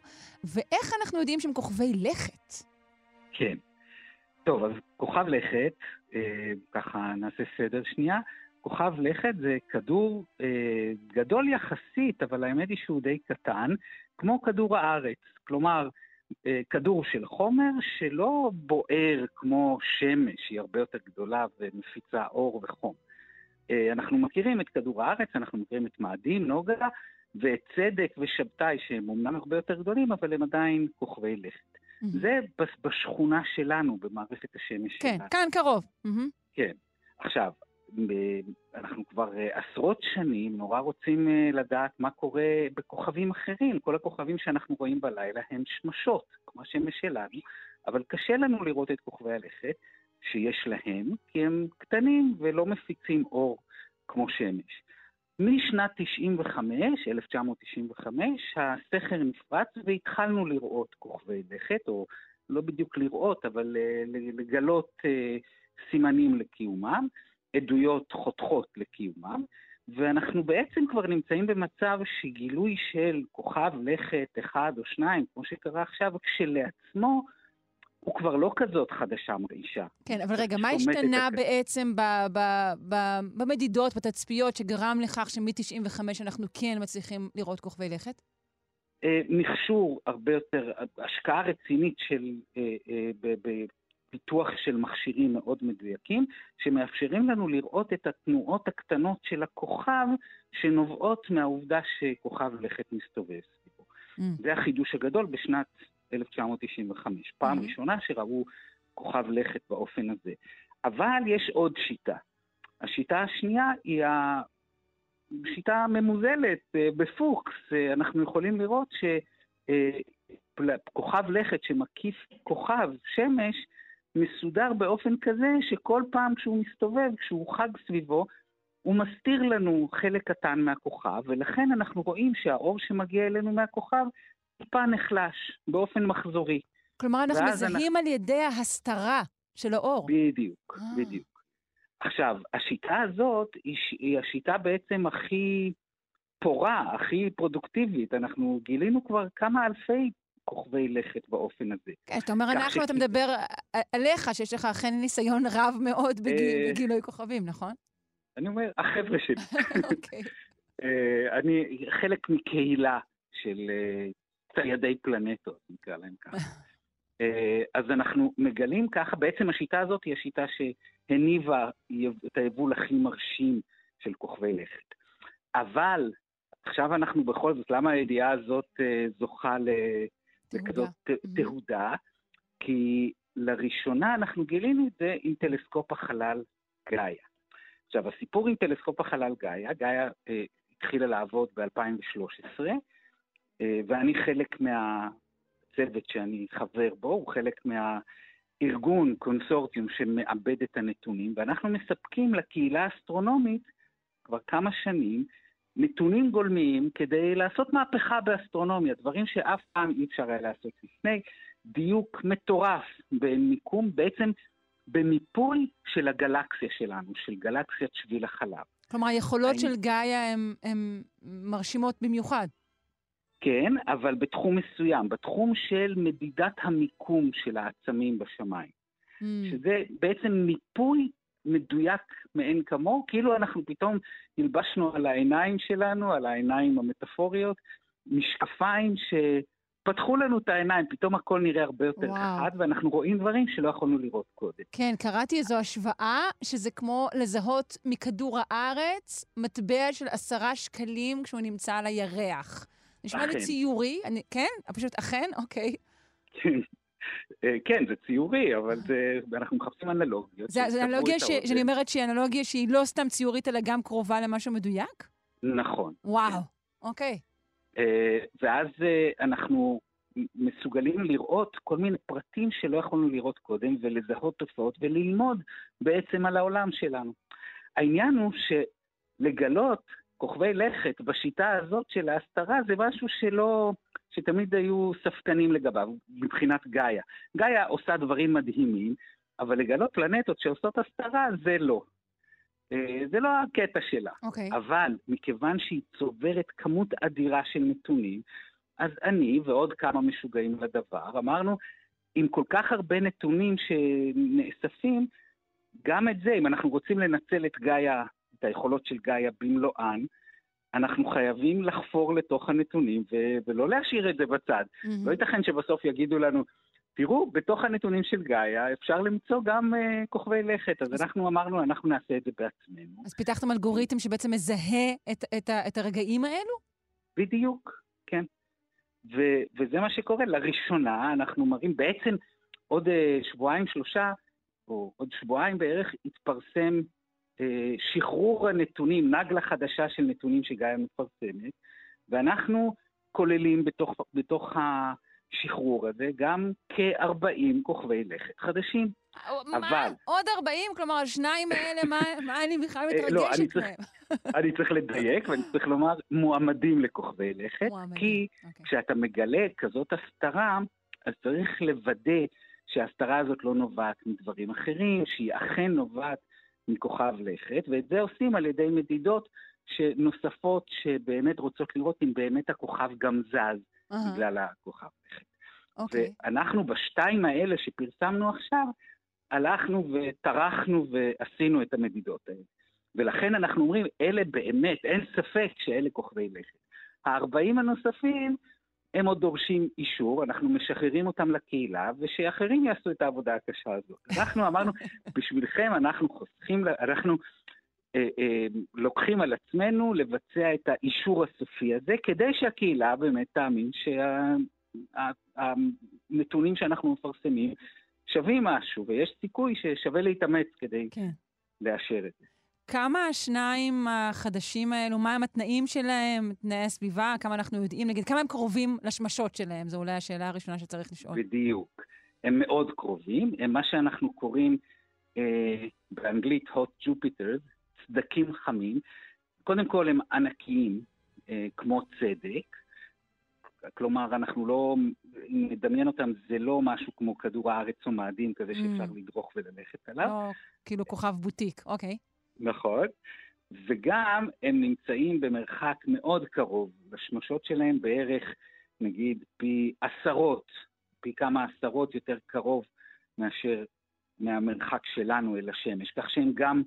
ואיך אנחנו יודעים שהם כוכבי לכת. כן. טוב, אז כוכב לכת, אה, ככה נעשה סדר שנייה. כוכב לכת זה כדור אה, גדול יחסית, אבל האמת היא שהוא די קטן, כמו כדור הארץ. כלומר, אה, כדור של חומר שלא בוער כמו שמש, היא הרבה יותר גדולה ומפיצה אור וחום. אה, אנחנו מכירים את כדור הארץ, אנחנו מכירים את מאדים, נוגה, ואת צדק ושבתאי, שהם אומנם הרבה יותר גדולים, אבל הם עדיין כוכבי לכת. Mm-hmm. זה בשכונה שלנו, במערכת השמש כן, שלנו. כן, כאן קרוב. Mm-hmm. כן. עכשיו, אנחנו כבר אה, עשרות שנים נורא רוצים אה, לדעת מה קורה בכוכבים אחרים. כל הכוכבים שאנחנו רואים בלילה הם שמשות, כמו השמש שלנו, אבל קשה לנו לראות את כוכבי הלכת שיש להם, כי הם קטנים ולא מפיצים אור כמו שמש. משנת 95, 1995, הסכר נפרץ והתחלנו לראות כוכבי לכת, או לא בדיוק לראות, אבל אה, לגלות סימנים לקיומם. עדויות חותכות לקיומם, ואנחנו בעצם כבר נמצאים במצב שגילוי של כוכב לכת אחד או שניים, כמו שקרה עכשיו, כשלעצמו, הוא כבר לא כזאת חדשה מרעישה. כן, אבל רגע, מה השתנה בעצם ב, ב, ב, במדידות, בתצפיות, שגרם לכך שמ-95 אנחנו כן מצליחים לראות כוכבי לכת? אה, מכשור הרבה יותר, השקעה רצינית של, אה, אה, פיתוח של מכשירים מאוד מדויקים, שמאפשרים לנו לראות את התנועות הקטנות של הכוכב, שנובעות מהעובדה שכוכב לכת מסתובב סביבו. Mm. זה החידוש הגדול בשנת 1995. פעם mm-hmm. ראשונה שראו כוכב לכת באופן הזה. אבל יש עוד שיטה. השיטה השנייה היא השיטה הממוזלת, אה, בפוקס. אה, אנחנו יכולים לראות שכוכב אה, לכת שמקיף כוכב, שמש, מסודר באופן כזה שכל פעם כשהוא מסתובב, כשהוא חג סביבו, הוא מסתיר לנו חלק קטן מהכוכב, ולכן אנחנו רואים שהאור שמגיע אלינו מהכוכב טיפה נחלש באופן מחזורי. כלומר, אנחנו מזהים אנחנו... על ידי ההסתרה של האור. בדיוק, אה. בדיוק. עכשיו, השיטה הזאת היא, היא השיטה בעצם הכי פורה, הכי פרודוקטיבית. אנחנו גילינו כבר כמה אלפי כוכבי לכת באופן הזה. כן, אתה אומר אנחנו, אתה מדבר עליך, שיש לך אכן ניסיון רב מאוד אה, בגילוי כוכבים, נכון? אני אומר, החבר'ה שלי. [laughs] אוקיי. אה, אני חלק מקהילה של אה, ציידי פלנטות, נקרא להם ככה. אז אנחנו מגלים ככה, בעצם השיטה הזאת היא השיטה שהניבה את היבול הכי מרשים של כוכבי לכת. אבל עכשיו אנחנו בכל זאת, למה הידיעה הזאת זוכה וכזאת תהודה, כי לראשונה אנחנו גילינו את זה עם טלסקופ החלל גאיה. עכשיו, הסיפור עם טלסקופ החלל גאיה, גאיה אה, התחילה לעבוד ב-2013, אה, ואני חלק מהצוות שאני חבר בו, הוא חלק מהארגון, קונסורטיום, שמעבד את הנתונים, ואנחנו מספקים לקהילה האסטרונומית כבר כמה שנים נתונים גולמיים כדי לעשות מהפכה באסטרונומיה, דברים שאף פעם אי אפשר היה לעשות לפני. דיוק מטורף במיקום, בעצם במיפוי של הגלקסיה שלנו, של גלקסיית שביל החלב. כלומר, היכולות אני... של גאיה הן מרשימות במיוחד. כן, אבל בתחום מסוים, בתחום של מדידת המיקום של העצמים בשמיים. Mm. שזה בעצם מיפוי מדויק מאין כמוהו, כאילו אנחנו פתאום נלבשנו על העיניים שלנו, על העיניים המטאפוריות, משקפיים שפתחו לנו את העיניים, פתאום הכל נראה הרבה יותר וואו. חד, ואנחנו רואים דברים שלא יכולנו לראות קודם. כן, קראתי איזו השוואה, שזה כמו לזהות מכדור הארץ מטבע של עשרה שקלים כשהוא נמצא על הירח. נשמע לי ציורי, אני, כן? פשוט אכן? אוקיי. אה, כן, זה ציורי, אבל זה, אנחנו מחפשים אנלוגיות. זה אנלוגיה ש... שאני אומרת שהיא אנלוגיה שהיא לא סתם ציורית, אלא גם קרובה למשהו מדויק? נכון. וואו, אוקיי. אה, ואז אה, אנחנו מסוגלים לראות כל מיני פרטים שלא יכולנו לראות קודם ולזהות תופעות וללמוד בעצם על העולם שלנו. העניין הוא שלגלות כוכבי לכת בשיטה הזאת של ההסתרה זה משהו שלא, שתמיד היו ספקנים לגביו, מבחינת גאיה. גאיה עושה דברים מדהימים, אבל לגלות פלנטות שעושות הסתרה זה לא. אה, זה לא הקטע שלה. Okay. אוקיי. אבל מכיוון שהיא צוברת כמות אדירה של נתונים, אז אני ועוד כמה משוגעים לדבר, אמרנו, עם כל כך הרבה נתונים שנאספים, גם את זה, אם אנחנו רוצים לנצל את גאיה, את היכולות של גאיה במלואן, אנחנו חייבים לחפור לתוך הנתונים ו- ולא להשאיר את זה בצד. Mm-hmm. לא ייתכן שבסוף יגידו לנו, תראו, בתוך הנתונים של גאיה אפשר למצוא גם uh, כוכבי לכת, אז, אז אנחנו אמרנו, אנחנו נעשה את זה בעצמנו. אז פיתחתם אלגוריתם שבעצם מזהה את, את, את הרגעים האלו? בדיוק, כן. ו- וזה מה שקורה. לראשונה אנחנו מראים, בעצם עוד uh, שבועיים, שלושה, או עוד שבועיים בערך, התפרסם שחרור הנתונים, נגלה חדשה של נתונים שגאיה מפרסמת, ואנחנו כוללים בתוך, בתוך השחרור הזה גם כ-40 כוכבי לכת חדשים. מה? אבל... עוד 40? כלומר, השניים האלה, מה, מה אני בכלל מתרגשת לא, אני צריך, מהם? [laughs] אני צריך לדייק, ואני צריך לומר מועמדים לכוכבי לכת, מועמדים, כי אוקיי. כשאתה מגלה כזאת הסתרה, אז צריך לוודא שההסתרה הזאת לא נובעת מדברים אחרים, שהיא אכן נובעת מכוכב לכת, ואת זה עושים על ידי מדידות נוספות שבאמת רוצות לראות אם באמת הכוכב גם זז uh-huh. בגלל הכוכב לכת. Okay. אוקיי. ואנחנו בשתיים האלה שפרסמנו עכשיו, הלכנו וטרחנו ועשינו את המדידות האלה. ולכן אנחנו אומרים, אלה באמת, אין ספק שאלה כוכבי לכת. ה-40 הנוספים, הם עוד דורשים אישור, אנחנו משחררים אותם לקהילה, ושאחרים יעשו את העבודה הקשה הזאת. אנחנו אמרנו, בשבילכם אנחנו חוסכים, אנחנו אה, אה, לוקחים על עצמנו לבצע את האישור הסופי הזה, כדי שהקהילה באמת תאמין שהנתונים שה, שאנחנו מפרסמים שווים משהו, ויש סיכוי ששווה להתאמץ כדי כן. לאשר את זה. כמה השניים החדשים האלו, מה הם התנאים שלהם, תנאי הסביבה, כמה אנחנו יודעים, נגיד, כמה הם קרובים לשמשות שלהם? זו אולי השאלה הראשונה שצריך לשאול. בדיוק. הם מאוד קרובים, הם מה שאנחנו קוראים אה, באנגלית hot Jupiters, סדקים חמים. קודם כל הם ענקיים, אה, כמו צדק, כלומר, אנחנו לא, אם נדמיין אותם, זה לא משהו כמו כדור הארץ או מאדים כזה שאפשר mm. לדרוך וללכת עליו. לא, כאילו כוכב בוטיק, אוקיי. נכון. וגם הם נמצאים במרחק מאוד קרוב, לשמשות שלהם בערך, נגיד, פי עשרות, פי כמה עשרות יותר קרוב מאשר מהמרחק שלנו אל השמש, כך שהם גם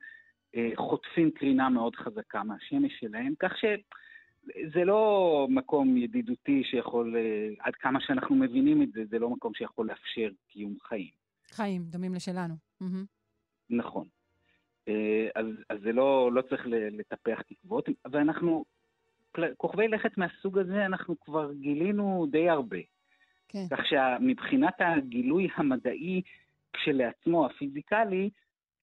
אה, חוטפים קרינה מאוד חזקה מהשמש שלהם, כך שזה לא מקום ידידותי שיכול, אה, עד כמה שאנחנו מבינים את זה, זה לא מקום שיכול לאפשר קיום חיים. חיים, דומים לשלנו. Mm-hmm. נכון. אה, אז, אז זה לא, לא צריך לטפח תקוות, ואנחנו, כוכבי לכת מהסוג הזה אנחנו כבר גילינו די הרבה. כן. כך שמבחינת הגילוי המדעי כשלעצמו, הפיזיקלי,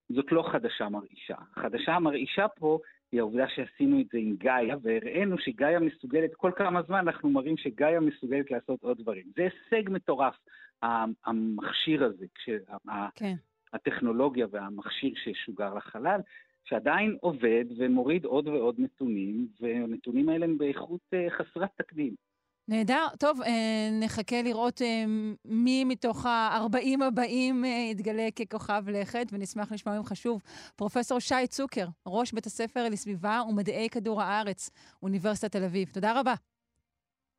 זאת לא חדשה מרעישה. החדשה המרעישה פה היא העובדה שעשינו את זה עם גאיה, והראינו שגאיה מסוגלת, כל כמה זמן אנחנו מראים שגאיה מסוגלת לעשות עוד דברים. זה הישג מטורף, המכשיר הזה, כשה, כן. הטכנולוגיה והמכשיר ששוגר לחלל, שעדיין עובד ומוריד עוד ועוד נתונים, והנתונים האלה הם באיכות אה, חסרת תקדים. נהדר. טוב, אה, נחכה לראות אה, מי מתוך ה-40 הבאים יתגלה ככוכב לכת, ונשמח לשמוע ממך שוב. פרופ' שי צוקר, ראש בית הספר לסביבה ומדעי כדור הארץ, אוניברסיטת תל אביב. תודה רבה.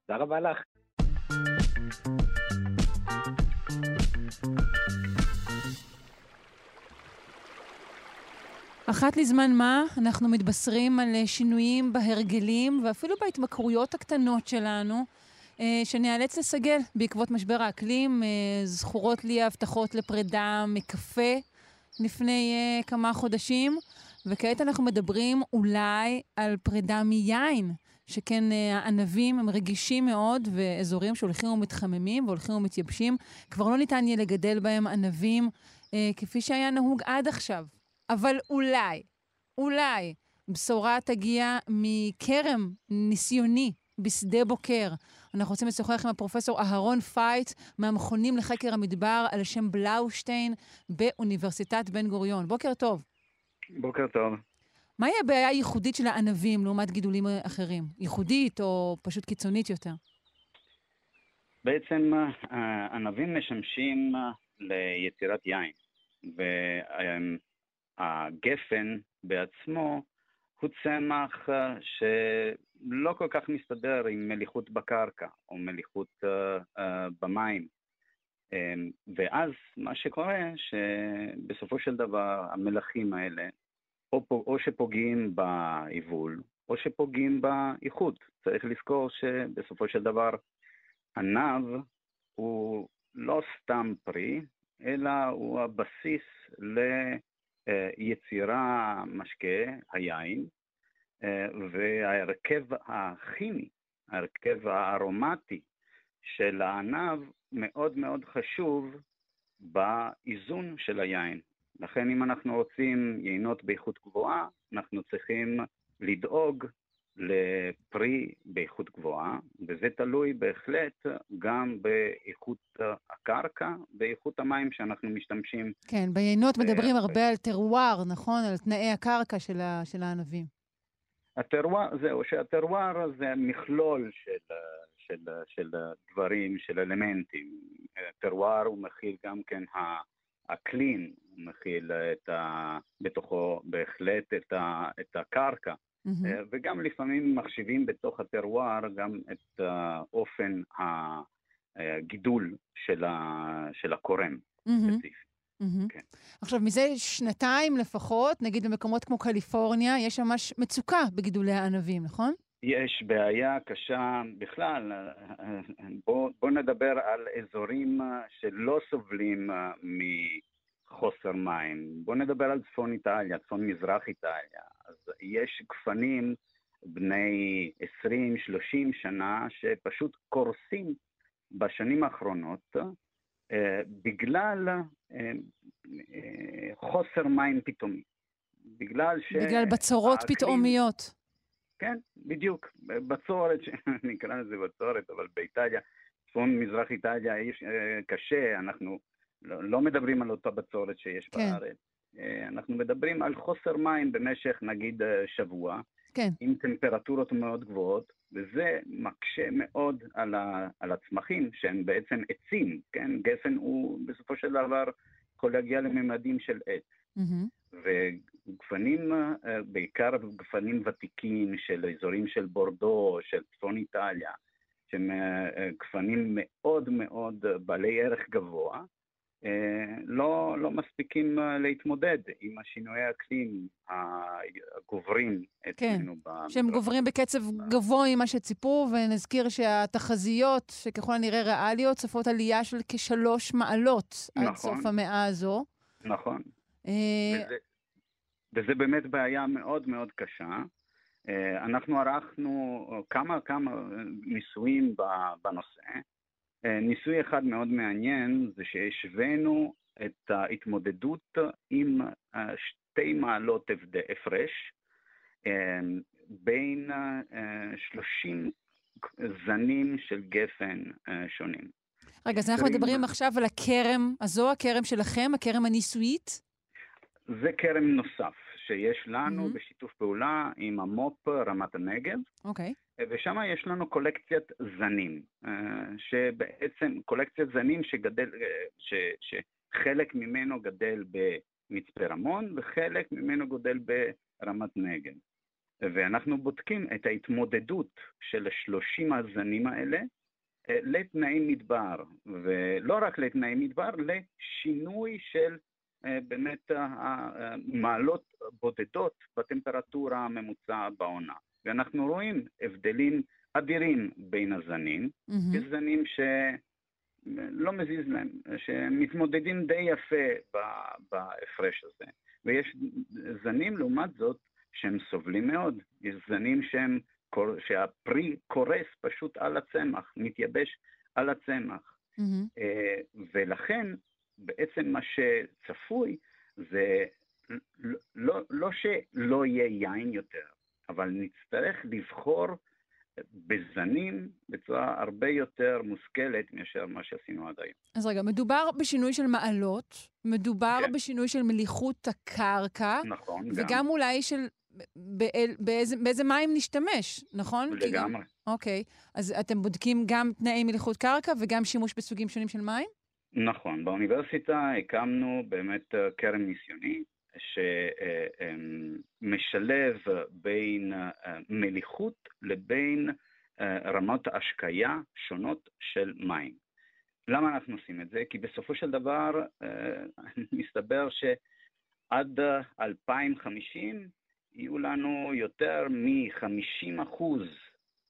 תודה רבה לך. אחת לזמן מה אנחנו מתבשרים על שינויים בהרגלים ואפילו בהתמכרויות הקטנות שלנו, אה, שניאלץ לסגל בעקבות משבר האקלים. אה, זכורות לי ההבטחות לפרידה מקפה לפני אה, כמה חודשים, וכעת אנחנו מדברים אולי על פרידה מיין. שכן הענבים הם רגישים מאוד, ואזורים שהולכים ומתחממים והולכים ומתייבשים, כבר לא ניתן יהיה לגדל בהם ענבים אה, כפי שהיה נהוג עד עכשיו. אבל אולי, אולי, בשורה תגיע מכרם ניסיוני בשדה בוקר. אנחנו רוצים לשוחח עם הפרופסור אהרון פייט מהמכונים לחקר המדבר על שם בלאושטיין באוניברסיטת בן גוריון. בוקר טוב. בוקר טוב. מהי הבעיה הייחודית של הענבים לעומת גידולים אחרים? ייחודית או פשוט קיצונית יותר? בעצם ענבים משמשים ליצירת יין, והגפן בעצמו הוא צמח שלא כל כך מסתדר עם מליחות בקרקע או מליחות uh, uh, במים. Um, ואז מה שקורה, שבסופו של דבר המלחים האלה או, או שפוגעים ביבול או שפוגעים באיכות. צריך לזכור שבסופו של דבר ענב הוא לא סתם פרי, אלא הוא הבסיס ליצירה משקה, היין, וההרכב הכימי, ההרכב הארומטי של הענב מאוד מאוד חשוב באיזון של היין. לכן אם אנחנו רוצים יינות באיכות גבוהה, אנחנו צריכים לדאוג לפרי באיכות גבוהה, וזה תלוי בהחלט גם באיכות הקרקע, באיכות המים שאנחנו משתמשים. כן, ביינות מדברים הרבה על טרואר, נכון? על תנאי הקרקע של, ה, של הענבים. הטרואר, זהו, שהטרואר זה מכלול של, של, של דברים, של אלמנטים. טרואר הוא מכיל גם כן האקלים, הוא מכיל את ה, בתוכו בהחלט את, ה, את הקרקע. Mm-hmm. וגם לפעמים מחשיבים בתוך הטרואר גם את אופן הגידול של, ה, של הקורם. Mm-hmm. Mm-hmm. כן. עכשיו, מזה שנתיים לפחות, נגיד במקומות כמו קליפורניה, יש ממש מצוקה בגידולי הענבים, נכון? יש בעיה קשה בכלל. בואו בוא נדבר על אזורים שלא סובלים מחוסר מים. בואו נדבר על צפון איטליה, צפון מזרח איטליה. אז יש גפנים בני 20-30 שנה שפשוט קורסים בשנים האחרונות אה, בגלל אה, אה, חוסר מים פתאומי. בגלל ש... בגלל בצורות האקלים... פתאומיות. כן, בדיוק. בצורת, [laughs] נקרא לזה בצורת, אבל באיטליה, צפון מזרח איטליה יש, קשה, אנחנו לא, לא מדברים על אותה בצורת שיש כן. בארץ. אנחנו מדברים על חוסר מים במשך נגיד שבוע, כן. עם טמפרטורות מאוד גבוהות, וזה מקשה מאוד על, ה, על הצמחים שהם בעצם עצים, כן? גפן הוא בסופו של דבר יכול להגיע לממדים של עץ. Mm-hmm. וגפנים, אה, בעיקר גפנים ותיקים של אזורים של בורדו, של צפון איטליה, שהם אה, אה, גפנים מאוד מאוד בעלי ערך גבוה, אה, לא, לא מספיקים אה, להתמודד עם השינויי האקלים הגוברים אצלנו. כן. שהם גוברים בקצב. גבוה ממה שציפו, ונזכיר שהתחזיות, שככל הנראה ריאליות, צופות עלייה של כשלוש מעלות נכון, עד סוף המאה הזו. נכון. אה... וזה, וזה באמת בעיה מאוד מאוד קשה. אנחנו ערכנו כמה כמה ניסויים בנושא. אה, ניסוי אחד מאוד מעניין זה שהשווינו את ההתמודדות עם אה, שתי מעלות הפרש אה, בין 30 זנים של גפן שונים. רגע, אז אנחנו מדברים עכשיו על הכרם הזו, הכרם שלכם, הכרם הניסויית? זה כרם נוסף. שיש לנו mm-hmm. בשיתוף פעולה עם המו"פ רמת הנגב. אוקיי. Okay. ושם יש לנו קולקציית זנים, אה, שבעצם קולקציית זנים שגדל, אה, ש, שחלק ממנו גדל במצפה רמון וחלק ממנו גדל ברמת נגב. ואנחנו בודקים את ההתמודדות של השלושים הזנים האלה אה, לתנאי מדבר, ולא רק לתנאי מדבר, לשינוי של באמת מעלות בודדות בטמפרטורה הממוצעת בעונה. ואנחנו רואים הבדלים אדירים בין הזנים. Mm-hmm. יש זנים שלא מזיז להם, שמתמודדים די יפה בהפרש הזה. ויש זנים, לעומת זאת, שהם סובלים מאוד. יש זנים שהם, שהפרי קורס פשוט על הצמח, מתייבש על הצמח. Mm-hmm. ולכן בעצם מה שצפוי זה לא, לא שלא יהיה יין יותר, אבל נצטרך לבחור בזנים בצורה הרבה יותר מושכלת מאשר מה שעשינו עד היום. אז רגע, מדובר בשינוי של מעלות, מדובר כן. בשינוי של מליחות הקרקע. נכון, וגם גם. אולי של באל, באיזה, באיזה מים נשתמש, נכון? לגמרי. אוקיי. אז אתם בודקים גם תנאי מליחות קרקע וגם שימוש בסוגים שונים של מים? נכון. באוניברסיטה הקמנו באמת אה, קרן ניסיוני, שמשלב בין אה, מליחות לבין אה, רמות השקיה שונות של מים. למה אנחנו עושים את זה? כי בסופו של דבר [laughs] מסתבר שעד 2050 יהיו לנו יותר מ-50%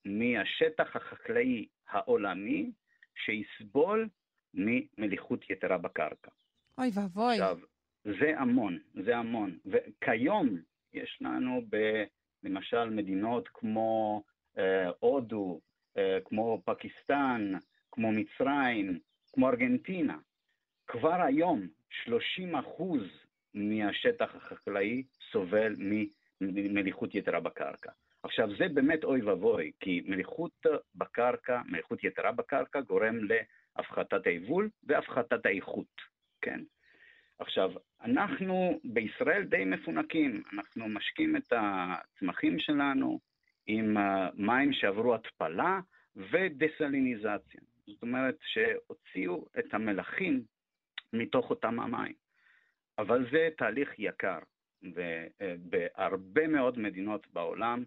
מהשטח החקלאי העולמי שיסבול ממליחות יתרה בקרקע. אוי ואבוי. עכשיו, זה המון, זה המון. וכיום יש לנו ב, למשל מדינות כמו אה, הודו, אה, כמו פקיסטן, כמו מצרים, כמו ארגנטינה, כבר היום 30 אחוז מהשטח החקלאי סובל מליחות יתרה בקרקע. עכשיו, זה באמת אוי ואבוי, כי מליחות בקרקע, מליחות יתרה בקרקע, גורם להפחתת היבול והפחתת האיכות, כן? עכשיו, אנחנו בישראל די מפונקים, אנחנו משקים את הצמחים שלנו עם מים שעברו התפלה ודסליניזציה. זאת אומרת שהוציאו את המלחים מתוך אותם המים. אבל זה תהליך יקר, ובהרבה מאוד מדינות בעולם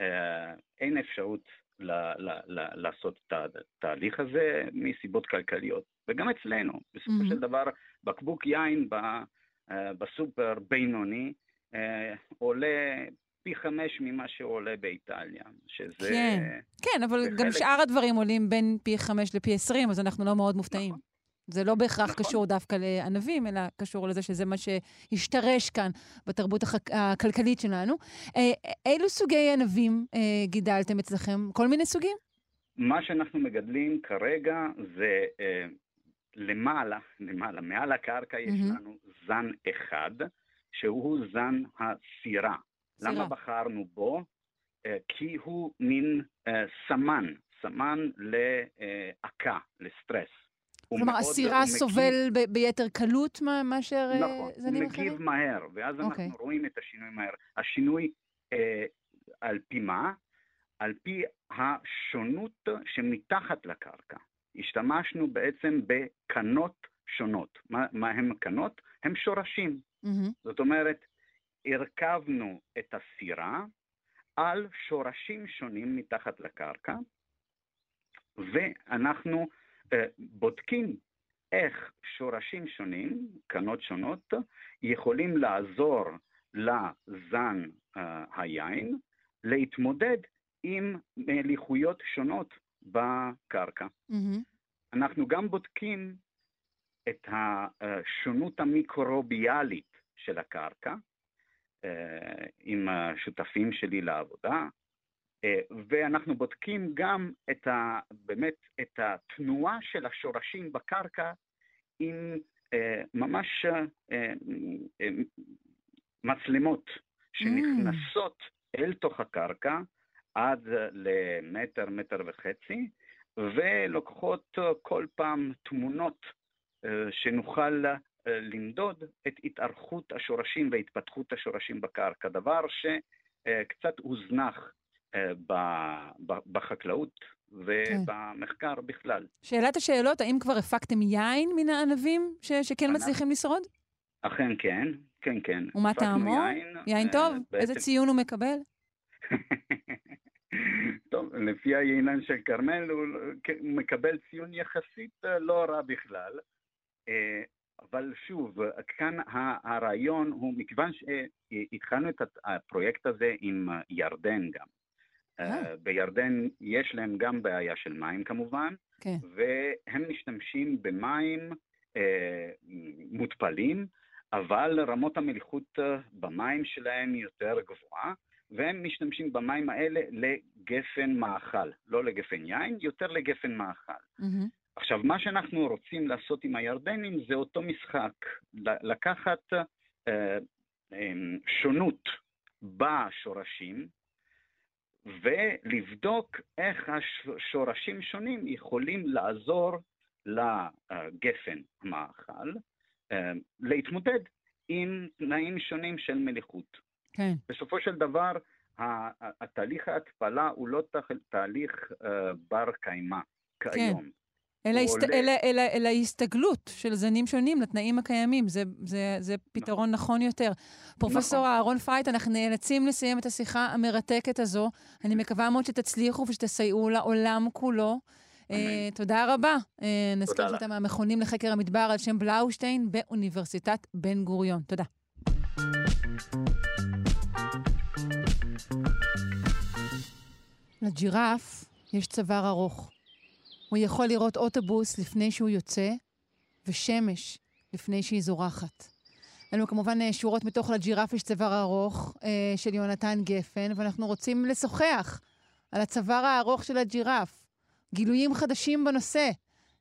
אה, אין אפשרות ל- ל- ל- לעשות את התהליך הזה מסיבות כלכליות. וגם אצלנו, בסופו mm-hmm. של דבר, בקבוק יין אה, בסופר בינוני אה, עולה פי חמש ממה שעולה באיטליה, שזה... כן, כן, אבל בחלק... גם שאר הדברים עולים בין פי חמש לפי עשרים, אז אנחנו לא מאוד מופתעים. נכון. זה לא בהכרח נכון. קשור דווקא לענבים, אלא קשור לזה שזה מה שהשתרש כאן בתרבות החק... הכלכלית שלנו. אה, אילו סוגי ענבים אה, גידלתם אצלכם? כל מיני סוגים? מה שאנחנו מגדלים כרגע זה אה, למעלה, למעלה, מעל הקרקע יש mm-hmm. לנו זן אחד, שהוא זן הסירה. סירה. למה בחרנו בו? אה, כי הוא מין אה, סמן, סמן להכה, לסטרס. כלומר, הסירה סובל ב- ביתר קלות מאשר נכון, זנים אחרים? נכון, הוא מגיב מהר, ואז okay. אנחנו אוקיי. רואים את השינוי מהר. השינוי אה, על פי מה? על פי השונות שמתחת לקרקע. השתמשנו בעצם בקנות שונות. מה, מה הם קנות? הם שורשים. Mm-hmm. זאת אומרת, הרכבנו את הסירה על שורשים שונים מתחת לקרקע, ואנחנו בודקים איך שורשים שונים, קנות שונות, יכולים לעזור לזן אה, היין להתמודד עם מליחויות שונות בקרקע. Mm-hmm. אנחנו גם בודקים את השונות המיקרוביאלית של הקרקע אה, עם השותפים שלי לעבודה, אה, ואנחנו בודקים גם את ה, באמת את התנועה של השורשים בקרקע עם אה, ממש מצלמות שנכנסות mm. אל תוך הקרקע עד למטר, מטר וחצי, ולוקחות כל פעם תמונות שנוכל למדוד את התארכות השורשים והתפתחות השורשים בקרקע, דבר שקצת הוזנח בחקלאות ובמחקר בכלל. שאלת השאלות, האם כבר הפקתם יין מן הענבים ש- שכן מצליחים לשרוד? אכן כן, כן, כן. ומה טעמו? יין, יין טוב? בעצם... איזה ציון הוא מקבל? [laughs] טוב, לפי היינן של כרמל הוא מקבל ציון יחסית אה, לא רע בכלל. אה, אבל שוב, כאן הרעיון הוא, מכיוון שהתחלנו את הפרויקט הזה עם ירדן גם. אה. בירדן יש להם גם בעיה של מים כמובן, כן. והם משתמשים במים אה, מותפלים, אבל רמות המליחות במים שלהם יותר גבוהה, והם משתמשים במים האלה לגפן מאכל, לא לגפן יין, יותר לגפן מאכל. Mm-hmm. עכשיו, מה שאנחנו רוצים לעשות עם הירדנים זה אותו משחק, לקחת אה, אה, שונות בשורשים ולבדוק איך השורשים שונים יכולים לעזור לגפן המאכל להתמודד עם תנאים שונים של מליחות. כן. בסופו של דבר, התהליך ההתפלה הוא לא תהליך בר קיימא כיום. כן. אלא, הסת... עולה... אלא, אלא, אלא הסתגלות של זנים שונים לתנאים הקיימים. זה, זה, זה פתרון נכון, נכון יותר. פרופסור נכון. אהרון פרייט, אנחנו נאלצים לסיים את השיחה המרתקת הזו. אני מקווה מאוד שתצליחו ושתסייעו לעולם כולו. Uh, תודה רבה. Uh, נזכיר שאתה מהמכונים לחקר המדבר על שם בלאושטיין באוניברסיטת בן גוריון. תודה. לג'ירף יש צוואר ארוך. הוא יכול לראות אוטובוס לפני שהוא יוצא, ושמש לפני שהיא זורחת. אלו כמובן אה, שורות מתוך לג'ירף יש צוואר ארוך אה, של יונתן גפן, ואנחנו רוצים לשוחח על הצוואר הארוך של הג'ירף. גילויים חדשים בנושא.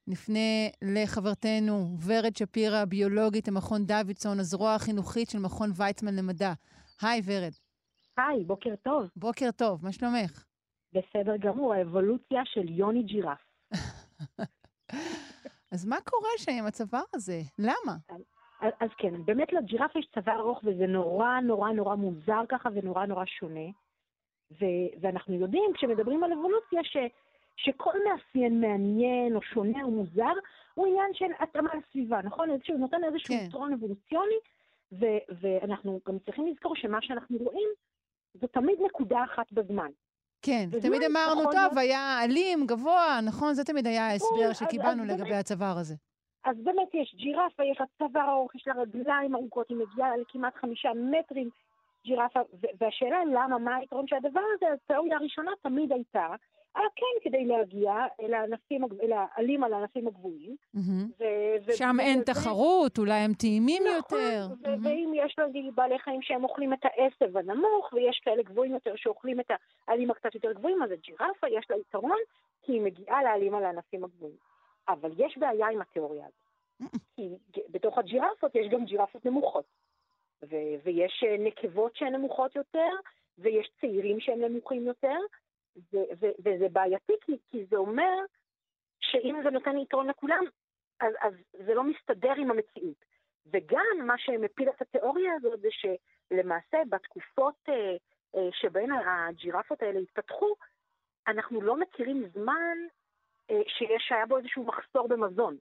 נפנה לחברתנו ורד שפירא, הביולוגית למכון דוידסון, הזרוע החינוכית של מכון ויצמן למדע. היי, ורד. היי, בוקר טוב. בוקר טוב, מה שלומך? בסדר גמור, האבולוציה של יוני ג'ירף. אז מה קורה שם עם הצוואר הזה? למה? אז, אז כן, באמת לג'ירף יש צוואר ארוך וזה נורא נורא נורא מוזר ככה ונורא נורא שונה. ו, ואנחנו יודעים, כשמדברים על אבולוציה, ש, שכל מאפיין מעניין או שונה או מוזר, הוא עניין של התאמה לסביבה, נכון? איזשהו, נותן איזשהו כן. יתרון אבולוציוני, ו, ואנחנו גם צריכים לזכור שמה שאנחנו רואים זו תמיד נקודה אחת בזמן. כן, תמיד אמרנו, טוב, היה אלים, גבוה, נכון? זה תמיד היה ההסבר שקיבלנו לגבי הצוואר הזה. אז באמת יש ג'ירפה, יש לה צוואר ארוך, יש לה רגליים ארוכות, היא מגיעה לכמעט חמישה מטרים ג'ירפה, והשאלה למה, מה היתרון של הדבר הזה, התיאוריה הראשונה תמיד הייתה, כן, כדי להגיע אל העלים על הענפים הגבוהים. שם אין תחרות, אולי הם טעימים נכון, יותר. ואם יש לנו בעלי חיים שהם אוכלים את העשב הנמוך, ויש כאלה גבוהים יותר שאוכלים את העלים הקצת יותר גבוהים, אז הג'ירפה יש לה יתרון, כי היא מגיעה לעלים על הענפים הגבוהים. אבל יש בעיה עם התיאוריה הזאת. כי בתוך הג'ירפות יש גם ג'ירפות נמוכות. ויש אה, נקבות שהן נמוכות יותר, ויש צעירים שהם נמוכים יותר, וזה בעייתי כי, כי זה אומר שאם זה נותן יתרון לכולם, אז, אז זה לא מסתדר עם המציאות. וגם מה שמפיל את התיאוריה הזאת זה שלמעשה בתקופות אה, אה, שבהן הג'ירפות האלה התפתחו, אנחנו לא מכירים זמן אה, שיש, שהיה בו איזשהו מחסור במזון.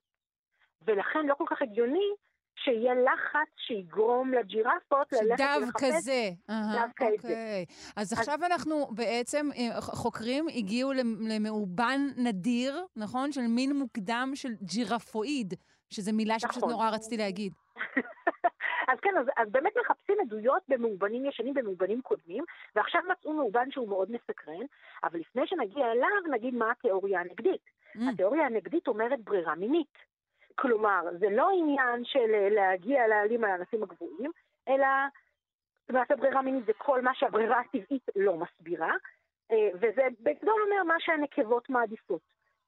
ולכן לא כל כך הגיוני שיהיה לחץ שיגרום לג'ירפות ללכת ולחפש. דווקא זה. דווקא את זה. אוקיי. אז עכשיו אנחנו בעצם, אה, חוקרים הגיעו למאובן נדיר, נכון? של מין מוקדם של ג'ירפואיד, שזו מילה שפשוט נכון. נורא רציתי להגיד. [laughs] אז כן, אז, אז באמת מחפשים עדויות במאובנים ישנים, במאובנים קודמים, ועכשיו מצאו מאובן שהוא מאוד מסקרן, אבל לפני שנגיע אליו, נגיד מה התיאוריה הנגדית. Mm. התיאוריה הנגדית אומרת ברירה מינית. כלומר, זה לא עניין של אה, להגיע להעלים על הענפים הגבוהים, אלא למעשה ברירה מינית זה כל מה שהברירה הטבעית לא מסבירה, אה, וזה בגדול אומר מה שהנקבות מעדיפות.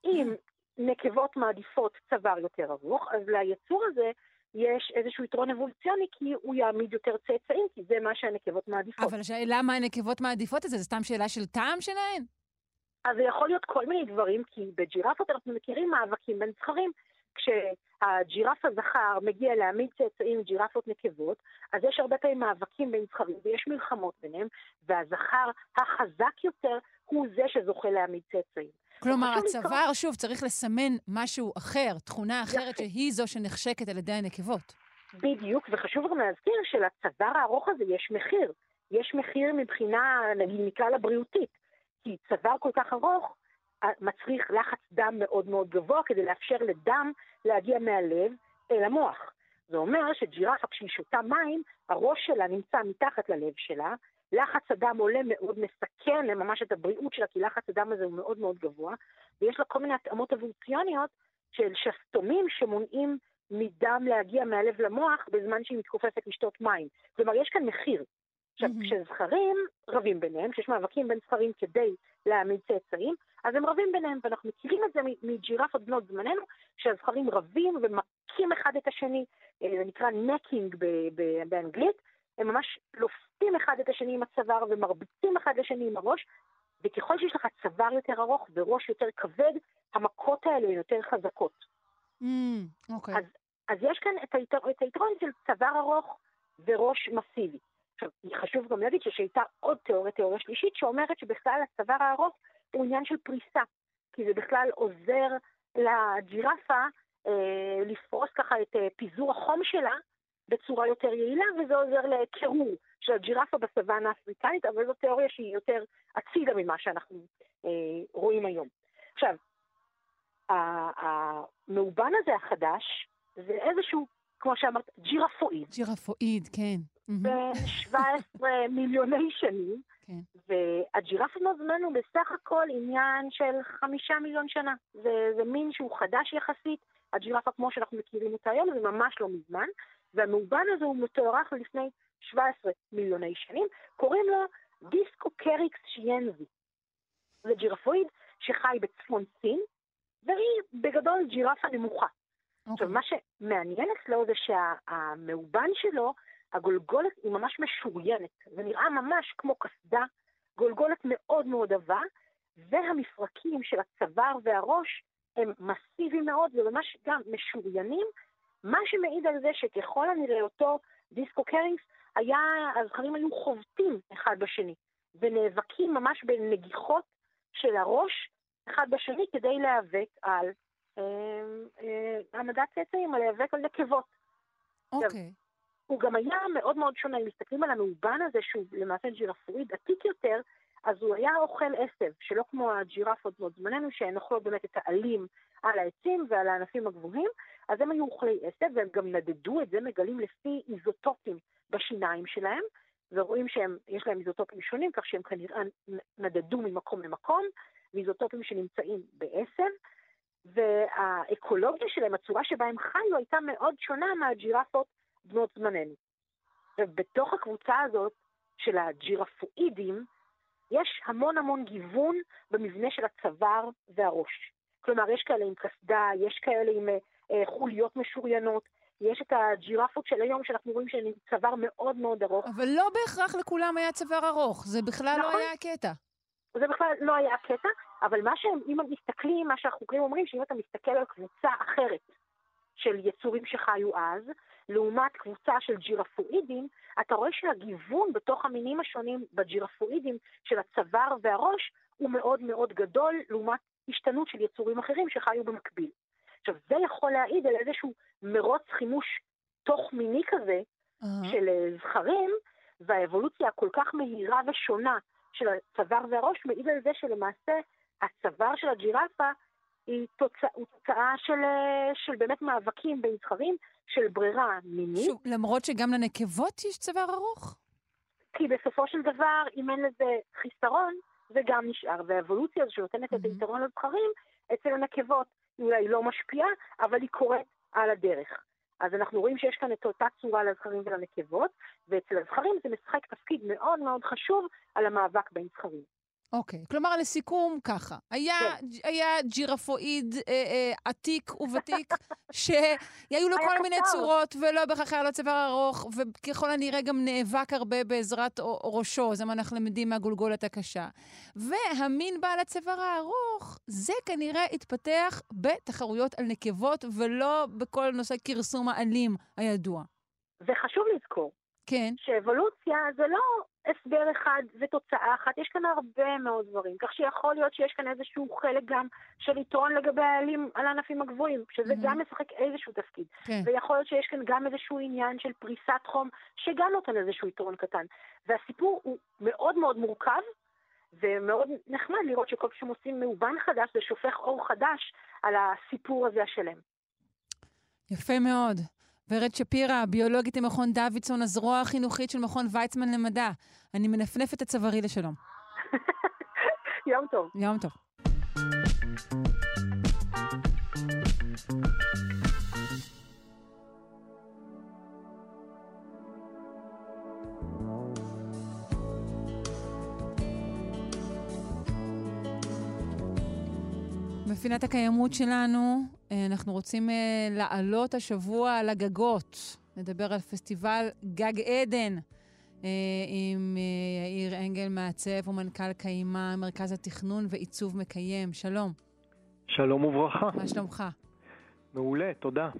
אם נקבות מעדיפות צוואר יותר ארוך, אז ליצור הזה יש איזשהו יתרון אבולוציוני, כי הוא יעמיד יותר צאצאים, כי זה מה שהנקבות מעדיפות. אבל למה הנקבות מעדיפות את זה? זו סתם שאלה של טעם שלהן? אז זה יכול להיות כל מיני דברים, כי בג'ירפות אנחנו מכירים מאבקים בין זכרים. כשהג'ירף הזכר מגיע להעמיד צאצאים ג'ירפות נקבות, אז יש הרבה פעמים מאבקים בין זכרים ויש מלחמות ביניהם, והזכר החזק יותר הוא זה שזוכה להעמיד צאצאים. כלומר, הצוואר, שוב, צריך לסמן משהו אחר, תכונה אחרת. שהיא זו שנחשקת על ידי הנקבות. בדיוק, וחשוב גם להזכיר שלצוואר הארוך הזה יש מחיר. יש מחיר מבחינה, נגיד, מכלל הבריאותית. כי צוואר כל כך ארוך, מצריך לחץ דם מאוד מאוד גבוה כדי לאפשר לדם להגיע מהלב אל המוח. זה אומר שג'ירפה כשהיא שותה מים, הראש שלה נמצא מתחת ללב שלה, לחץ הדם עולה מאוד, מסכן ממש את הבריאות שלה, כי לחץ הדם הזה הוא מאוד מאוד גבוה, ויש לה כל מיני התאמות אבולוציוניות של שסתומים שמונעים מדם להגיע מהלב למוח בזמן שהיא מתכופפת לשתות מים. כלומר, יש כאן מחיר. עכשיו, mm-hmm. כשזכרים רבים ביניהם, כשיש מאבקים בין זכרים כדי להעמיד צאצאים, אז הם רבים ביניהם, ואנחנו מכירים את זה מג'ירפות בנות זמננו, שהזכרים רבים ומכים אחד את השני, אה, זה נקרא נקינג באנגלית, הם ממש לופתים אחד את השני עם הצוואר ומרביצים אחד לשני עם הראש, וככל שיש לך צוואר יותר ארוך וראש יותר כבד, המכות האלה הן יותר חזקות. Mm, אוקיי. אז, אז יש כאן את, היתר, את היתרון של צוואר ארוך וראש מסיבי. עכשיו, חשוב גם להגיד שהייתה עוד תיאוריה, תיאוריה שלישית, שאומרת שבכלל הצוואר הארוך הוא עניין של פריסה, כי זה בכלל עוזר לג'ירפה אה, לפרוס ככה את אה, פיזור החום שלה בצורה יותר יעילה, וזה עוזר לקירור של הג'ירפה בסוואנה האפריקאית, אבל זו תיאוריה שהיא יותר הצידה ממה שאנחנו אה, רואים היום. עכשיו, המאובן הזה החדש, זה איזשהו, כמו שאמרת, ג'ירפואיד. ג'ירפואיד, כן. בין 17 מיליוני שנים, כן. והג'ירפות נוזמן הוא בסך הכל עניין של חמישה מיליון שנה. זה, זה מין שהוא חדש יחסית, הג'ירפה כמו שאנחנו מכירים אותה היום, זה ממש לא מזמן, והמאובן הזה הוא מתוארך לפני 17 מיליוני שנים, קוראים לו דיסקו קריקס שיינזי. זה ג'ירפואיד שחי בצפון סין, והיא בגדול ג'ירפה נמוכה. Okay. עכשיו, מה שמעניין אצלו זה שהמאובן שלו, הגולגולת היא ממש משוריינת. זה נראה ממש כמו קסדה, גולגולת מאוד מאוד עבה, והמפרקים של הצוואר והראש הם מסיביים מאוד וממש גם משוריינים, מה שמעיד על זה שככל הנראה אותו דיסקו קרינגס, היה, הזכרים היו חובטים אחד בשני, ונאבקים ממש בנגיחות של הראש אחד בשני כדי להיאבק על העמדת אה, צאצאים, על להיאבק על נקבות. אוקיי. Okay. הוא גם היה מאוד מאוד שונה, אם מסתכלים על המאובן הזה, שהוא למעשה ג'ירפואיד עתיק יותר, אז הוא היה אוכל עשב, שלא כמו הג'ירפות מאוד זמננו, שהן אוכלות באמת את העלים על העצים ועל הענפים הגבוהים, אז הם היו אוכלי עשב, והם גם נדדו את זה, מגלים לפי איזוטופים בשיניים שלהם, ורואים שיש להם איזוטופים שונים, כך שהם כנראה נדדו ממקום למקום, ואיזוטופים שנמצאים בעשב, והאקולוגיה שלהם, הצורה שבה הם חיו, הייתה מאוד שונה מהג'ירפות בנות זמננו. ובתוך הקבוצה הזאת של הג'ירפואידים, יש המון המון גיוון במבנה של הצוואר והראש. כלומר, יש כאלה עם קסדה, יש כאלה עם אה, חוליות משוריינות, יש את הג'ירפות של היום, שאנחנו רואים שהן עם צוואר מאוד מאוד ארוך. אבל לא בהכרח לכולם היה צוואר ארוך, זה בכלל לא נכון. לא היה הקטע. זה בכלל לא היה הקטע, אבל מה שהם, אם הם מסתכלים, מה שהחוקרים אומרים, שאם אתה מסתכל על קבוצה אחרת של יצורים שחיו אז, לעומת קבוצה של ג'ירפואידים, אתה רואה שהגיוון בתוך המינים השונים בג'ירפואידים של הצוואר והראש הוא מאוד מאוד גדול לעומת השתנות של יצורים אחרים שחיו במקביל. עכשיו, זה יכול להעיד על איזשהו מרוץ חימוש תוך מיני כזה uh-huh. של אה, זכרים, והאבולוציה הכל כך מהירה ושונה של הצוואר והראש מעיד על זה שלמעשה הצוואר של הג'ירפה היא תוצא, תוצאה של, אה, של באמת מאבקים בין זכרים, של ברירה מינית. שוב, למרות שגם לנקבות יש צוואר ארוך? כי בסופו של דבר, אם אין לזה חיסרון, זה גם נשאר. והאבולוציה הזו שנותנת mm-hmm. את היתרון לזכרים, אצל הנקבות אולי לא משפיעה, אבל היא קורית על הדרך. אז אנחנו רואים שיש כאן את אותה צורה לזכרים ולנקבות, ואצל הזכרים זה משחק תפקיד מאוד מאוד חשוב על המאבק בין זכרים. אוקיי, okay. כלומר, לסיכום, ככה. היה, כן. היה ג'ירפואיד אה, אה, עתיק וותיק, [laughs] שהיו לו כל. מיני צורות, ולא בהכרח היה לו צוואר ארוך, וככל הנראה גם נאבק הרבה בעזרת ראשו, זה מה אנחנו למדים מהגולגולת הקשה. והמין בעל הצוואר הארוך, זה כנראה התפתח בתחרויות על נקבות, ולא בכל נושא כרסום האלים הידוע. וחשוב לזכור, כן. שאבולוציה זה לא הסבר אחד ותוצאה אחת, יש כאן הרבה מאוד דברים. כך שיכול להיות שיש כאן איזשהו חלק גם של יתרון לגבי העלים על הענפים הגבוהים, שזה mm-hmm. גם משחק איזשהו תפקיד. כן. ויכול להיות שיש כאן גם איזשהו עניין של פריסת חום, שגם נותן איזשהו יתרון קטן. והסיפור הוא מאוד מאוד מורכב, ומאוד נחמד לראות שכל פעם עושים מאובן חדש, זה שופך אור חדש על הסיפור הזה השלם. יפה מאוד. ורד שפירא, ביולוגית ממכון דוידסון, הזרוע החינוכית של מכון ויצמן למדע. אני מנפנפת את צווארי לשלום. [laughs] יום טוב. יום טוב. בפינת הקיימות שלנו, אה, אנחנו רוצים אה, לעלות השבוע על הגגות, לדבר על פסטיבל גג עדן, עם יאיר אנגל, מעצב ומנכ"ל קיימה, מרכז התכנון ועיצוב מקיים. שלום. שלום וברכה. מה שלומך? מעולה, תודה.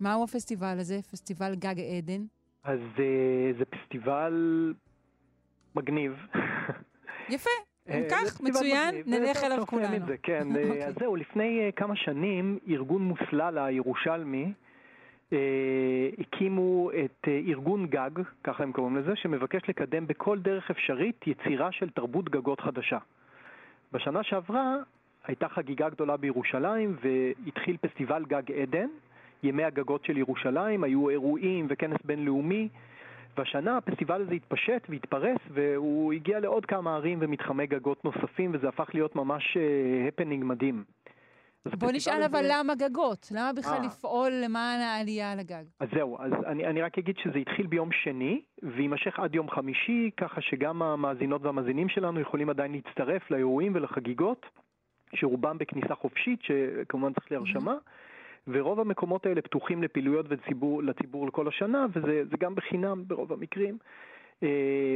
מהו הפסטיבל הזה, פסטיבל גג עדן? אז זה פסטיבל מגניב. [laughs] יפה, כך, מצוין, נלך אליו כולנו. כן, okay. אז זהו, לפני כמה שנים ארגון מוסלל הירושלמי אה, הקימו את ארגון גג, ככה הם קוראים לזה, שמבקש לקדם בכל דרך אפשרית יצירה של תרבות גגות חדשה. בשנה שעברה הייתה חגיגה גדולה בירושלים והתחיל פסטיבל גג עדן, ימי הגגות של ירושלים, היו אירועים וכנס בינלאומי, והשנה הפסטיבל הזה התפשט והתפרס והוא הגיע לעוד כמה ערים ומתחמי גגות נוספים וזה הפך להיות ממש הפנינג uh, מדהים. בוא נשאל אבל זה... למה גגות? למה בכלל 아. אה. לפעול למען העלייה על הגג? אז זהו, אז אני, אני רק אגיד שזה התחיל ביום שני ויימשך עד יום חמישי, ככה שגם המאזינות והמאזינים שלנו יכולים עדיין להצטרף לאירועים ולחגיגות, שרובם בכניסה חופשית, שכמובן צריך להרשמה. Mm-hmm. ורוב המקומות האלה פתוחים לפעילויות ולציבור, לציבור לכל השנה, וזה גם בחינם ברוב המקרים. Uh,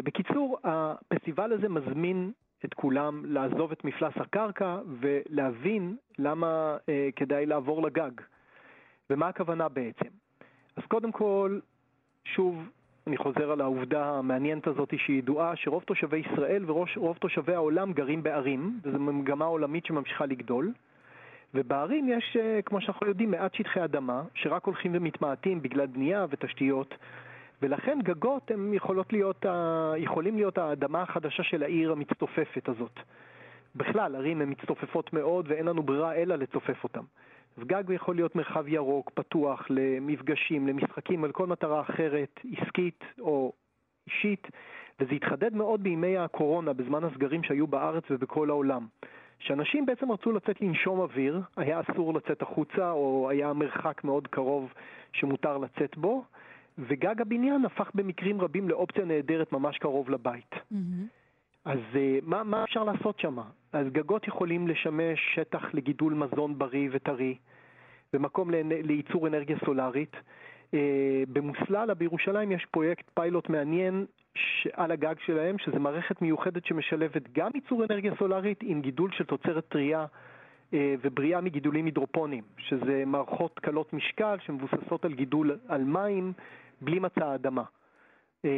בקיצור, הפסטיבל הזה מזמין את כולם לעזוב את מפלס הקרקע ולהבין למה uh, כדאי לעבור לגג. ומה הכוונה בעצם? אז קודם כל, שוב, אני חוזר על העובדה המעניינת הזאת שהיא ידועה, שרוב תושבי ישראל ורוב תושבי העולם גרים בערים, וזו מגמה עולמית שממשיכה לגדול. ובערים יש, אה, כמו שאנחנו יודעים, מעט שטחי אדמה, שרק הולכים ומתמעטים בגלל בנייה ותשתיות, ולכן גגות הם יכולות להיות, יכולים להיות האדמה החדשה של העיר המצטופפת הזאת. בכלל, ערים הן מצטופפות מאוד ואין לנו ברירה אלא לצופף אותן. אז גג יכול להיות מרחב ירוק, פתוח, למפגשים, למשחקים, על כל מטרה אחרת, עסקית או אישית, וזה התחדד מאוד בימי הקורונה, בזמן הסגרים שהיו בארץ ובכל העולם. שאנשים בעצם רצו לצאת לנשום אוויר, היה אסור לצאת החוצה או היה מרחק מאוד קרוב שמותר לצאת בו, וגג הבניין הפך במקרים רבים לאופציה נהדרת ממש קרוב לבית. Mm-hmm. אז uh, מה, מה אפשר לעשות שם? אז גגות יכולים לשמש שטח לגידול מזון בריא וטרי, ומקום לייצור אנרגיה סולארית. Uh, במוסללה בירושלים יש פרויקט פיילוט מעניין על הגג שלהם, שזה מערכת מיוחדת שמשלבת גם ייצור אנרגיה סולארית עם גידול של תוצרת טרייה אה, ובריאה מגידולים הידרופונים, שזה מערכות קלות משקל שמבוססות על גידול על מים בלי מצע האדמה. אה,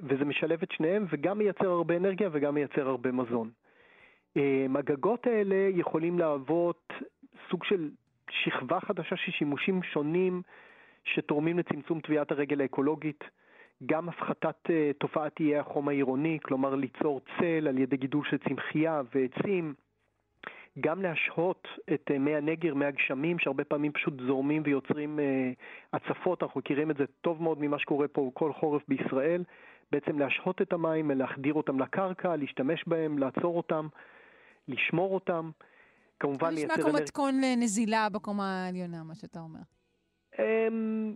וזה משלב את שניהם וגם מייצר הרבה אנרגיה וגם מייצר הרבה מזון. אה, הגגות האלה יכולים להוות סוג של שכבה חדשה של שימושים שונים שתורמים לצמצום טביעת הרגל האקולוגית. גם הפחתת uh, תופעת איי החום העירוני, כלומר ליצור צל על ידי גידול של צמחייה ועצים, גם להשהות את uh, מי הנגר, מי הגשמים, שהרבה פעמים פשוט זורמים ויוצרים uh, הצפות, אנחנו מכירים את זה טוב מאוד ממה שקורה פה כל חורף בישראל, בעצם להשהות את המים, להחדיר אותם לקרקע, להשתמש בהם, לעצור אותם, לשמור אותם. כמובן לייצר... זה נשמע כמו מתכון לנזילה בקומה העליונה, מה שאתה אומר. אמ,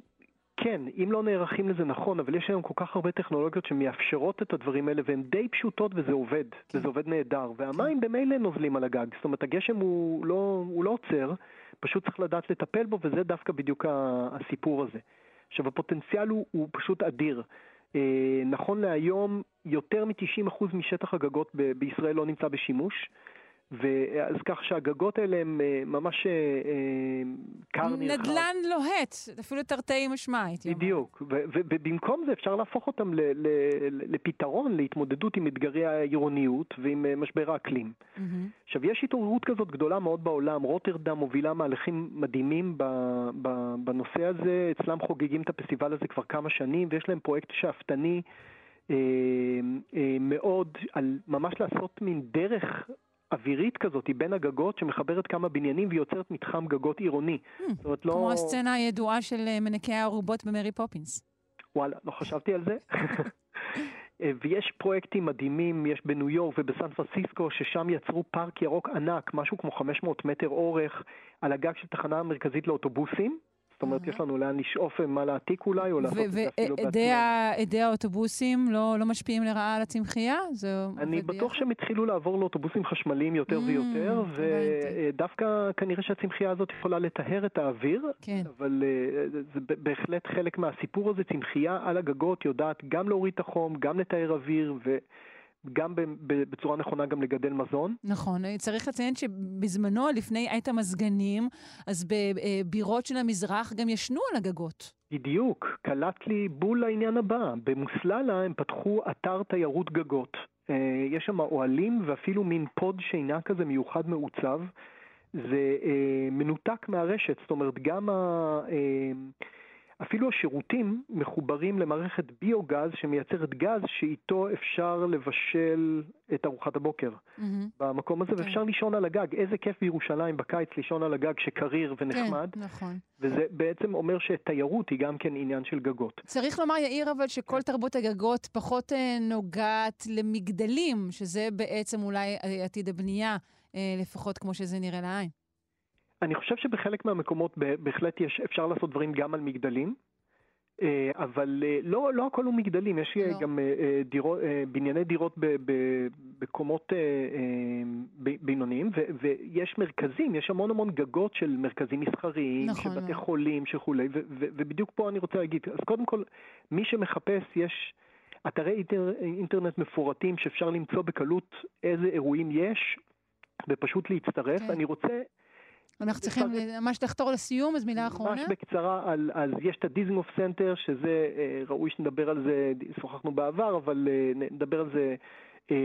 כן, אם לא נערכים לזה נכון, אבל יש היום כל כך הרבה טכנולוגיות שמאפשרות את הדברים האלה, והן די פשוטות וזה עובד, כן. וזה עובד נהדר. והמים כן. במילא נוזלים על הגג, זאת אומרת, הגשם הוא לא, הוא לא עוצר, פשוט צריך לדעת לטפל בו, וזה דווקא בדיוק הסיפור הזה. עכשיו, הפוטנציאל הוא, הוא פשוט אדיר. אה, נכון להיום, יותר מ-90% משטח הגגות ב- בישראל לא נמצא בשימוש. ואז כך שהגגות האלה הם אה, ממש אה, אה, קר נרחב. נדל"ן לוהט, אפילו תרתי משמע, הייתי אומרת. בדיוק, ובמקום זה אפשר להפוך אותם לפתרון להתמודדות עם אתגרי העירוניות ועם משבר האקלים. עכשיו, יש התעוררות כזאת גדולה מאוד בעולם, רוטרדם מובילה מהלכים מדהימים בנושא הזה, אצלם חוגגים את הפסטיבל הזה כבר כמה שנים, ויש להם פרויקט שאפתני. מאוד על ממש לעשות מין דרך אווירית כזאת בין הגגות שמחברת כמה בניינים ויוצרת מתחם גגות עירוני. Hmm, זאת אומרת, לא... כמו הסצנה הידועה של אה, מנקי הארובות במרי פופינס. וואלה, לא חשבתי על זה. [laughs] אה, ויש פרויקטים מדהימים, יש בניו יורק ובסן פרנסיסקו, ששם יצרו פארק ירוק ענק, משהו כמו 500 מטר אורך, על הגג של תחנה מרכזית לאוטובוסים. זאת אומרת, יש לנו לאן לשאוף ומה להעתיק אולי, או לעשות את זה אפילו בעצמנו. ועדי האוטובוסים לא, לא משפיעים לרעה על הצמחייה? זה אני בטוח שהם התחילו לעבור לאוטובוסים חשמליים יותר Mm, ויותר, ודווקא כנראה שהצמחייה הזאת יכולה לטהר את האוויר, כן. אבל אה, זה בהחלט חלק מהסיפור הזה, צמחייה על הגגות יודעת גם להוריד את החום, גם לטהר אוויר, וגם ב- בצורה נכונה גם לגדל מזון. נכון, צריך לציין שבזמנו, לפני עת המזגנים, אז בבירות של המזרח גם ישנו על הגגות. בדיוק, קלט לי בול לעניין הבא. במוסללה הם פתחו אתר תיירות גגות. אה, יש שם אוהלים ואפילו מין פוד שינה כזה מיוחד מעוצב. זה אה, מנותק מהרשת, זאת אומרת גם ה... אה, אפילו השירותים מחוברים למערכת ביוגז שמייצרת גז שאיתו אפשר לבשל את ארוחת הבוקר במקום הזה, ואפשר לישון על הגג. איזה כיף בירושלים בקיץ לישון על הגג שקריר ונחמד. כן, נכון. וזה בעצם אומר שתיירות היא גם כן עניין של גגות. צריך לומר, יאיר, אבל שכל תרבות הגגות פחות אה, נוגעת למגדלים, שזה בעצם אולי עתיד הבנייה, אה, לפחות כמו שזה נראה לעין. אני חושב שבחלק מהמקומות בהחלט יש, אפשר לעשות דברים גם על מגדלים, אה, אבל לא, לא הכל הוא מגדלים, יש לא. גם דירות, בנייני דירות בקומות בינוניים, ויש מרכזים, יש המון המון גגות של מרכזים מסחריים, נכון, של בתי חולים וכולי, ובדיוק פה אני רוצה להגיד, אז קודם כל, מי שמחפש, יש אתרי אינטר, אינטרנט מפורטים שאפשר למצוא בקלות איזה אירועים יש, ופשוט להצטרף. כן. אני רוצה... אנחנו צריכים ממש לחתור לסיום, אז מילה אחרונה. ממש בקצרה, על, אז יש את הדיזנגוף סנטר, שזה, אה, ראוי שנדבר על זה, שוחחנו בעבר, אבל אה, נדבר על זה אה,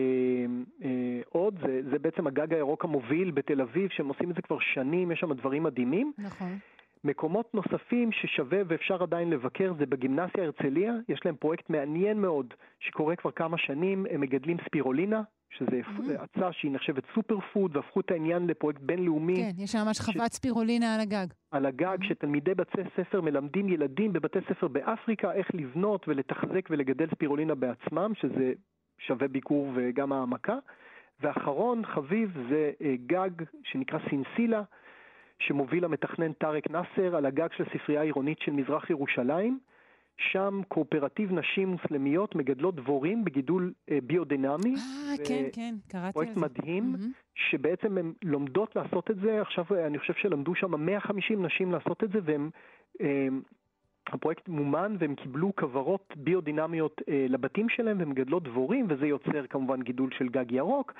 אה, עוד. זה, זה בעצם הגג הירוק המוביל בתל אביב, שהם עושים את זה כבר שנים, יש שם דברים מדהימים. נכון. מקומות נוספים ששווה ואפשר עדיין לבקר זה בגימנסיה הרצליה, יש להם פרויקט מעניין מאוד שקורה כבר כמה שנים, הם מגדלים ספירולינה, שזה mm-hmm. אצה שהיא נחשבת superfood, והפכו את העניין לפרויקט בינלאומי. כן, יש שם ממש ש... חוות ספירולינה על הגג. על הגג, mm-hmm. שתלמידי בתי ספר מלמדים ילדים בבתי ספר באפריקה איך לבנות ולתחזק ולגדל ספירולינה בעצמם, שזה שווה ביקור וגם העמקה. ואחרון חביב זה גג שנקרא סינסילה, שמוביל המתכנן טארק נאסר על הגג של הספרייה העירונית של מזרח ירושלים. שם קואופרטיב נשים מוסלמיות מגדלות דבורים בגידול אה, ביודינמי. אה, כן, כן, קראתי על זה. פרויקט מדהים, mm-hmm. שבעצם הן לומדות לעשות את זה. עכשיו אני חושב שלמדו שם 150 נשים לעשות את זה, והם... אה, הפרויקט מומן והם קיבלו כוורות ביודינמיות אה, לבתים שלהם ומגדלות דבורים, וזה יוצר כמובן גידול של גג ירוק.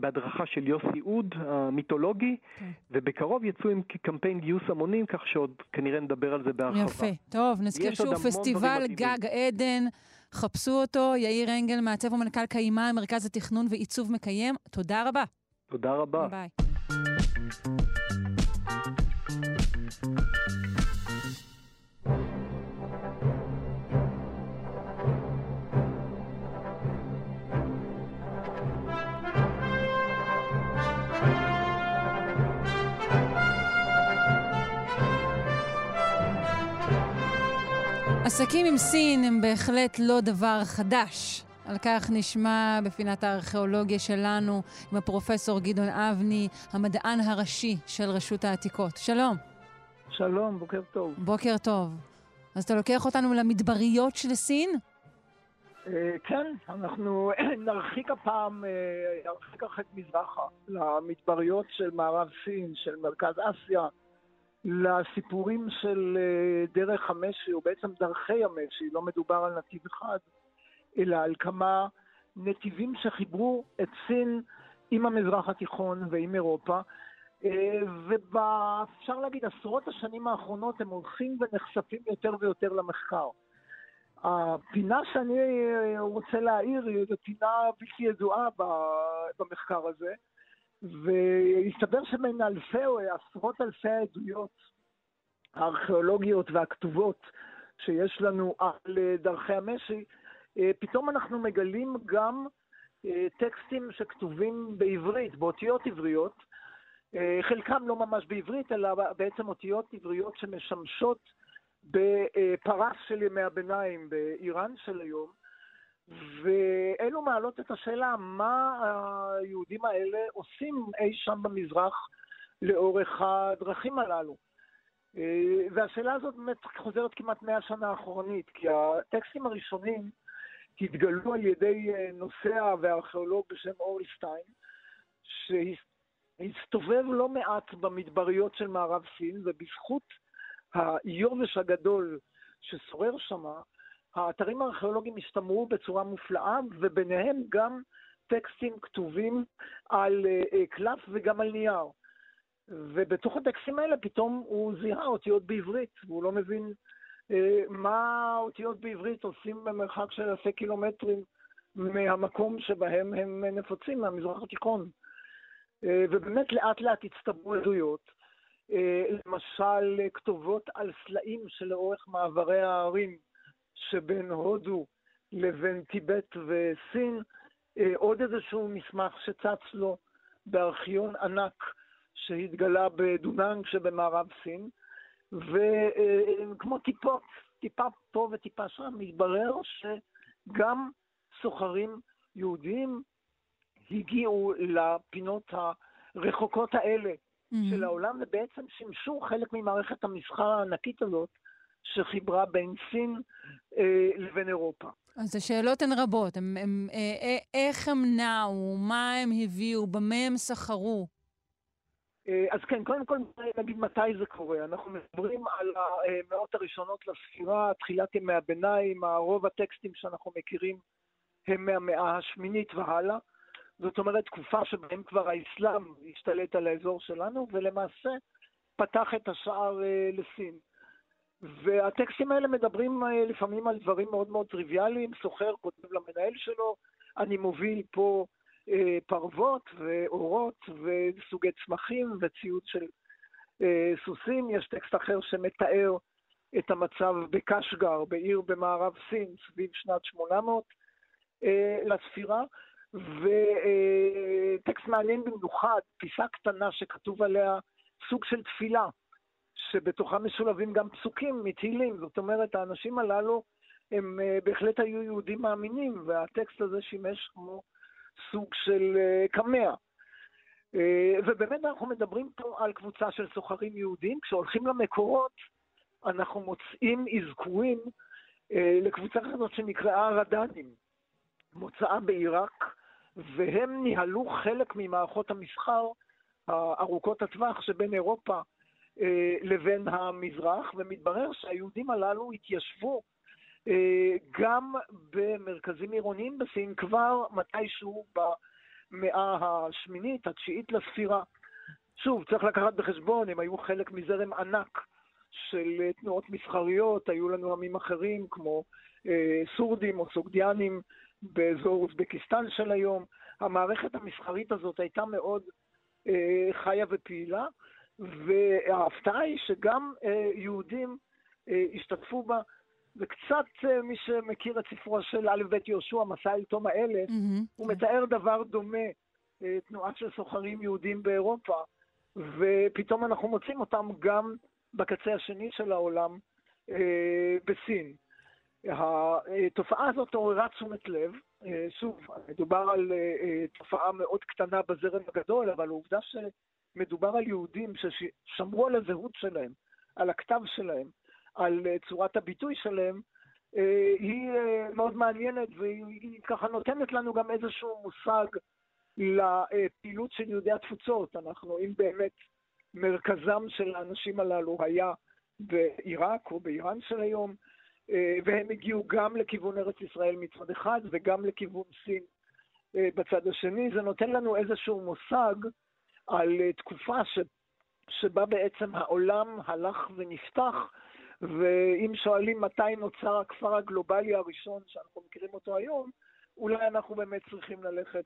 בהדרכה של יוסי אוד המיתולוגי, okay. ובקרוב יצאו עם קמפיין גיוס המונים, כך שעוד כנראה נדבר על זה בהרחבה. יפה. טוב, נזכיר שוב פסטיבל גג עדן, חפשו אותו, יאיר אנגל, מעצב ומנכ"ל קיימה, מרכז התכנון ועיצוב מקיים. תודה רבה. תודה רבה. ביי. עסקים עם סין הם בהחלט לא דבר חדש. על כך נשמע בפינת הארכיאולוגיה שלנו עם הפרופסור גדעון אבני, המדען הראשי של רשות העתיקות. שלום. שלום, בוקר טוב. בוקר טוב. אז אתה לוקח אותנו למדבריות של סין? כן, אנחנו [clears throat] נרחיק הפעם, נרחיק הרחק מזרחה, למדבריות של מערב סין, של מרכז אסיה. לסיפורים של דרך המשי, או בעצם דרכי המשי, לא מדובר על נתיב אחד, אלא על כמה נתיבים שחיברו את סין עם המזרח התיכון ועם אירופה, ואפשר להגיד, עשרות השנים האחרונות הם הולכים ונחשפים יותר ויותר למחקר. הפינה שאני רוצה להעיר היא פינה בלתי ידועה במחקר הזה, והסתבר שבין אלפי או עשרות אלפי העדויות הארכיאולוגיות והכתובות שיש לנו על דרכי המשי, פתאום אנחנו מגלים גם טקסטים שכתובים בעברית, באותיות עבריות, חלקם לא ממש בעברית, אלא בעצם אותיות עבריות שמשמשות בפרס של ימי הביניים באיראן של היום, ואלו מעלות את השאלה מה היהודים האלה עושים אי שם במזרח לאורך הדרכים הללו. אה, והשאלה הזאת באמת חוזרת כמעט מאה שנה אחורנית, כי הטקסטים הראשונים התגלו על ידי אה, נוסע וארכיאולוג בשם אורלשטיין, שהסתובב לא מעט במדבריות של מערב סין, ובזכות היובש הגדול ששורר שם, האתרים הארכיאולוגיים השתמרו בצורה מופלאה, וביניהם גם טקסטים כתובים על אה, קלף וגם על נייר. ובתוך הטקסטים האלה פתאום הוא זיהה אותיות בעברית, והוא לא מבין אה, מה אותיות בעברית עושים במרחק של אלפי קילומטרים מהמקום שבהם הם נפוצים, מהמזרח התיכון. אה, ובאמת לאט לאט הצטברו עדויות. אה, למשל, כתובות על סלעים שלאורך מעברי ההרים שבין הודו לבין טיבט וסין, אה, עוד איזשהו מסמך שצץ לו בארכיון ענק שהתגלה בדוננג שבמערב סין, וכמו טיפות, טיפה פה וטיפה שם, מתברר שגם סוחרים יהודים הגיעו לפינות הרחוקות האלה mm-hmm. של העולם, ובעצם שימשו חלק ממערכת המסחר הענקית הזאת, שחיברה בין סין אה, לבין אירופה. אז השאלות הן רבות. הם, הם, אה, אה, איך הם נעו, מה הם הביאו, במה הם סחרו? אה, אז כן, קודם כל נגיד מתי זה קורה. אנחנו מדברים על המאות הראשונות לספירה, תחילת ימי הביניים, רוב הטקסטים שאנחנו מכירים הם מהמאה השמינית והלאה. זאת אומרת, תקופה שבהם כבר האסלאם השתלט על האזור שלנו, ולמעשה פתח את השער לסין. והטקסטים האלה מדברים לפעמים על דברים מאוד מאוד טריוויאליים, סוחר כותב למנהל שלו, אני מוביל פה אה, פרוות ואורות וסוגי צמחים וציוד של אה, סוסים. יש טקסט אחר שמתאר את המצב בקשגר, בעיר במערב סין, סביב שנת 800 אה, לספירה. וטקסט מעניין במיוחד, פיסה קטנה שכתוב עליה סוג של תפילה, שבתוכה משולבים גם פסוקים מתהילים. זאת אומרת, האנשים הללו הם בהחלט היו יהודים מאמינים, והטקסט הזה שימש כמו סוג של אה, קמע. אה, ובאמת אנחנו מדברים פה על קבוצה של סוחרים יהודים. כשהולכים למקורות, אנחנו מוצאים אזכורים אה, לקבוצה כזאת שנקראה רדנים, מוצאה בעיראק, והם ניהלו חלק ממערכות המסחר ארוכות הטווח שבין אירופה לבין המזרח, ומתברר שהיהודים הללו התיישבו אה, גם במרכזים עירוניים בסין כבר מתישהו במאה השמינית, התשיעית לספירה. שוב, צריך לקחת בחשבון, הם היו חלק מזרם ענק של אה, תנועות מסחריות, היו לנו עמים אחרים כמו אה, סורדים או סוגדיאנים באזור אוזבקיסטן של היום. המערכת המסחרית הזאת הייתה מאוד אה, חיה ופעילה, וההפתעה היא שגם אה, יהודים אה, השתתפו בה. וקצת אה, מי שמכיר את ספרו של א' ב' יהושע, מסע אל תום האלף, mm-hmm. הוא מתאר דבר דומה, תנועה של סוחרים יהודים באירופה, ופתאום אנחנו מוצאים אותם גם בקצה השני של העולם, בסין. התופעה הזאת עוררה תשומת לב, שוב, מדובר על תופעה מאוד קטנה בזרם הגדול, אבל העובדה שמדובר על יהודים ששמרו על הזהות שלהם, על הכתב שלהם, על אה, צורת הביטוי שלהם, אה, היא אה, מאוד מעניינת והיא ככה נותנת לנו גם איזשהו מושג לפעילות של יהודי התפוצות. אנחנו, אם באמת מרכזם של האנשים הללו היה בעיראק או באיראן של היום, והם הגיעו גם לכיוון ארץ ישראל מצד אחד וגם לכיוון סין בצד השני, זה נותן לנו איזשהו מושג על תקופה ש... שבה בעצם העולם הלך ונפתח ואם שואלים מתי נוצר הכפר הגלובלי הראשון שאנחנו מכירים אותו היום, אולי אנחנו באמת צריכים ללכת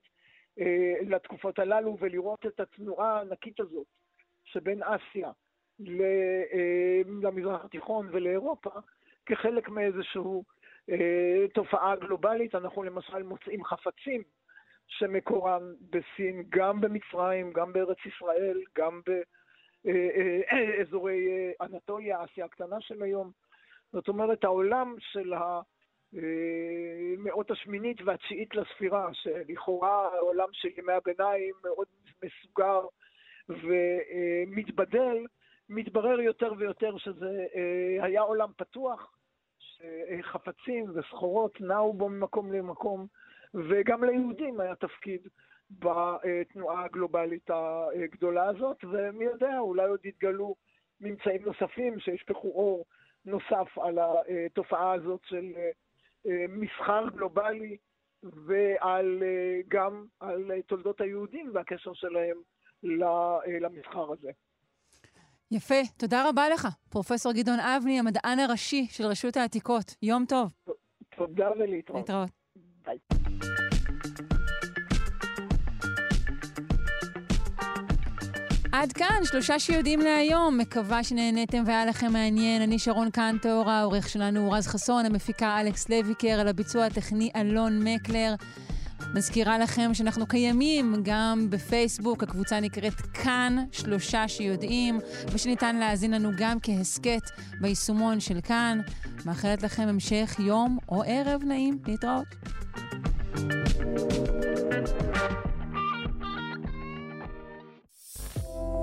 אה, לתקופות הללו ולראות את התנועה הענקית הזאת שבין אסיה אה, למזרח התיכון ולאירופה כחלק מאיזושהי אה, תופעה גלובלית. אנחנו למשל מוצאים חפצים שמקורם בסין, גם במצרים, גם בארץ ישראל, גם ב... אה, אה, אה, אנטוליה, אסיה הקטנה של היום. זאת אומרת, העולם של המאות השמינית והתשיעית לספירה, שלכאורה העולם של ימי הביניים מאוד מסוגר ומתבדל, מתברר יותר ויותר שזה היה עולם פתוח, שחפצים וסחורות נעו בו ממקום למקום, וגם ליהודים היה תפקיד בתנועה הגלובלית הגדולה הזאת, ומי יודע, אולי עוד יתגלו ממצאים נוספים שישפכו אור נוסף על התופעה הזאת של אה, מסחר גלובלי ועל גם על תולדות היהודים והקשר שלהם למסחר הזה. יפה, תודה רבה לך, פרופסור גדעון אבני, המדען הראשי של רשות העתיקות. יום טוב. תודה ולהתראות. להתראות. ביי. עד כאן, שלושה שיודעים להיום. מקווה שנהניתם והיה לכם מעניין. אני שרון קנטור, העורך שלנו הוא רז חסון, המפיקה אלכס לויקר, על הביצוע הטכני אלון מקלר. מזכירה לכם שאנחנו קיימים גם בפייסבוק, הקבוצה נקראת כאן, שלושה שיודעים, ושניתן להאזין לנו גם כהסכת ביישומון של כאן. מאחלת לכם המשך יום או ערב נעים. להתראות.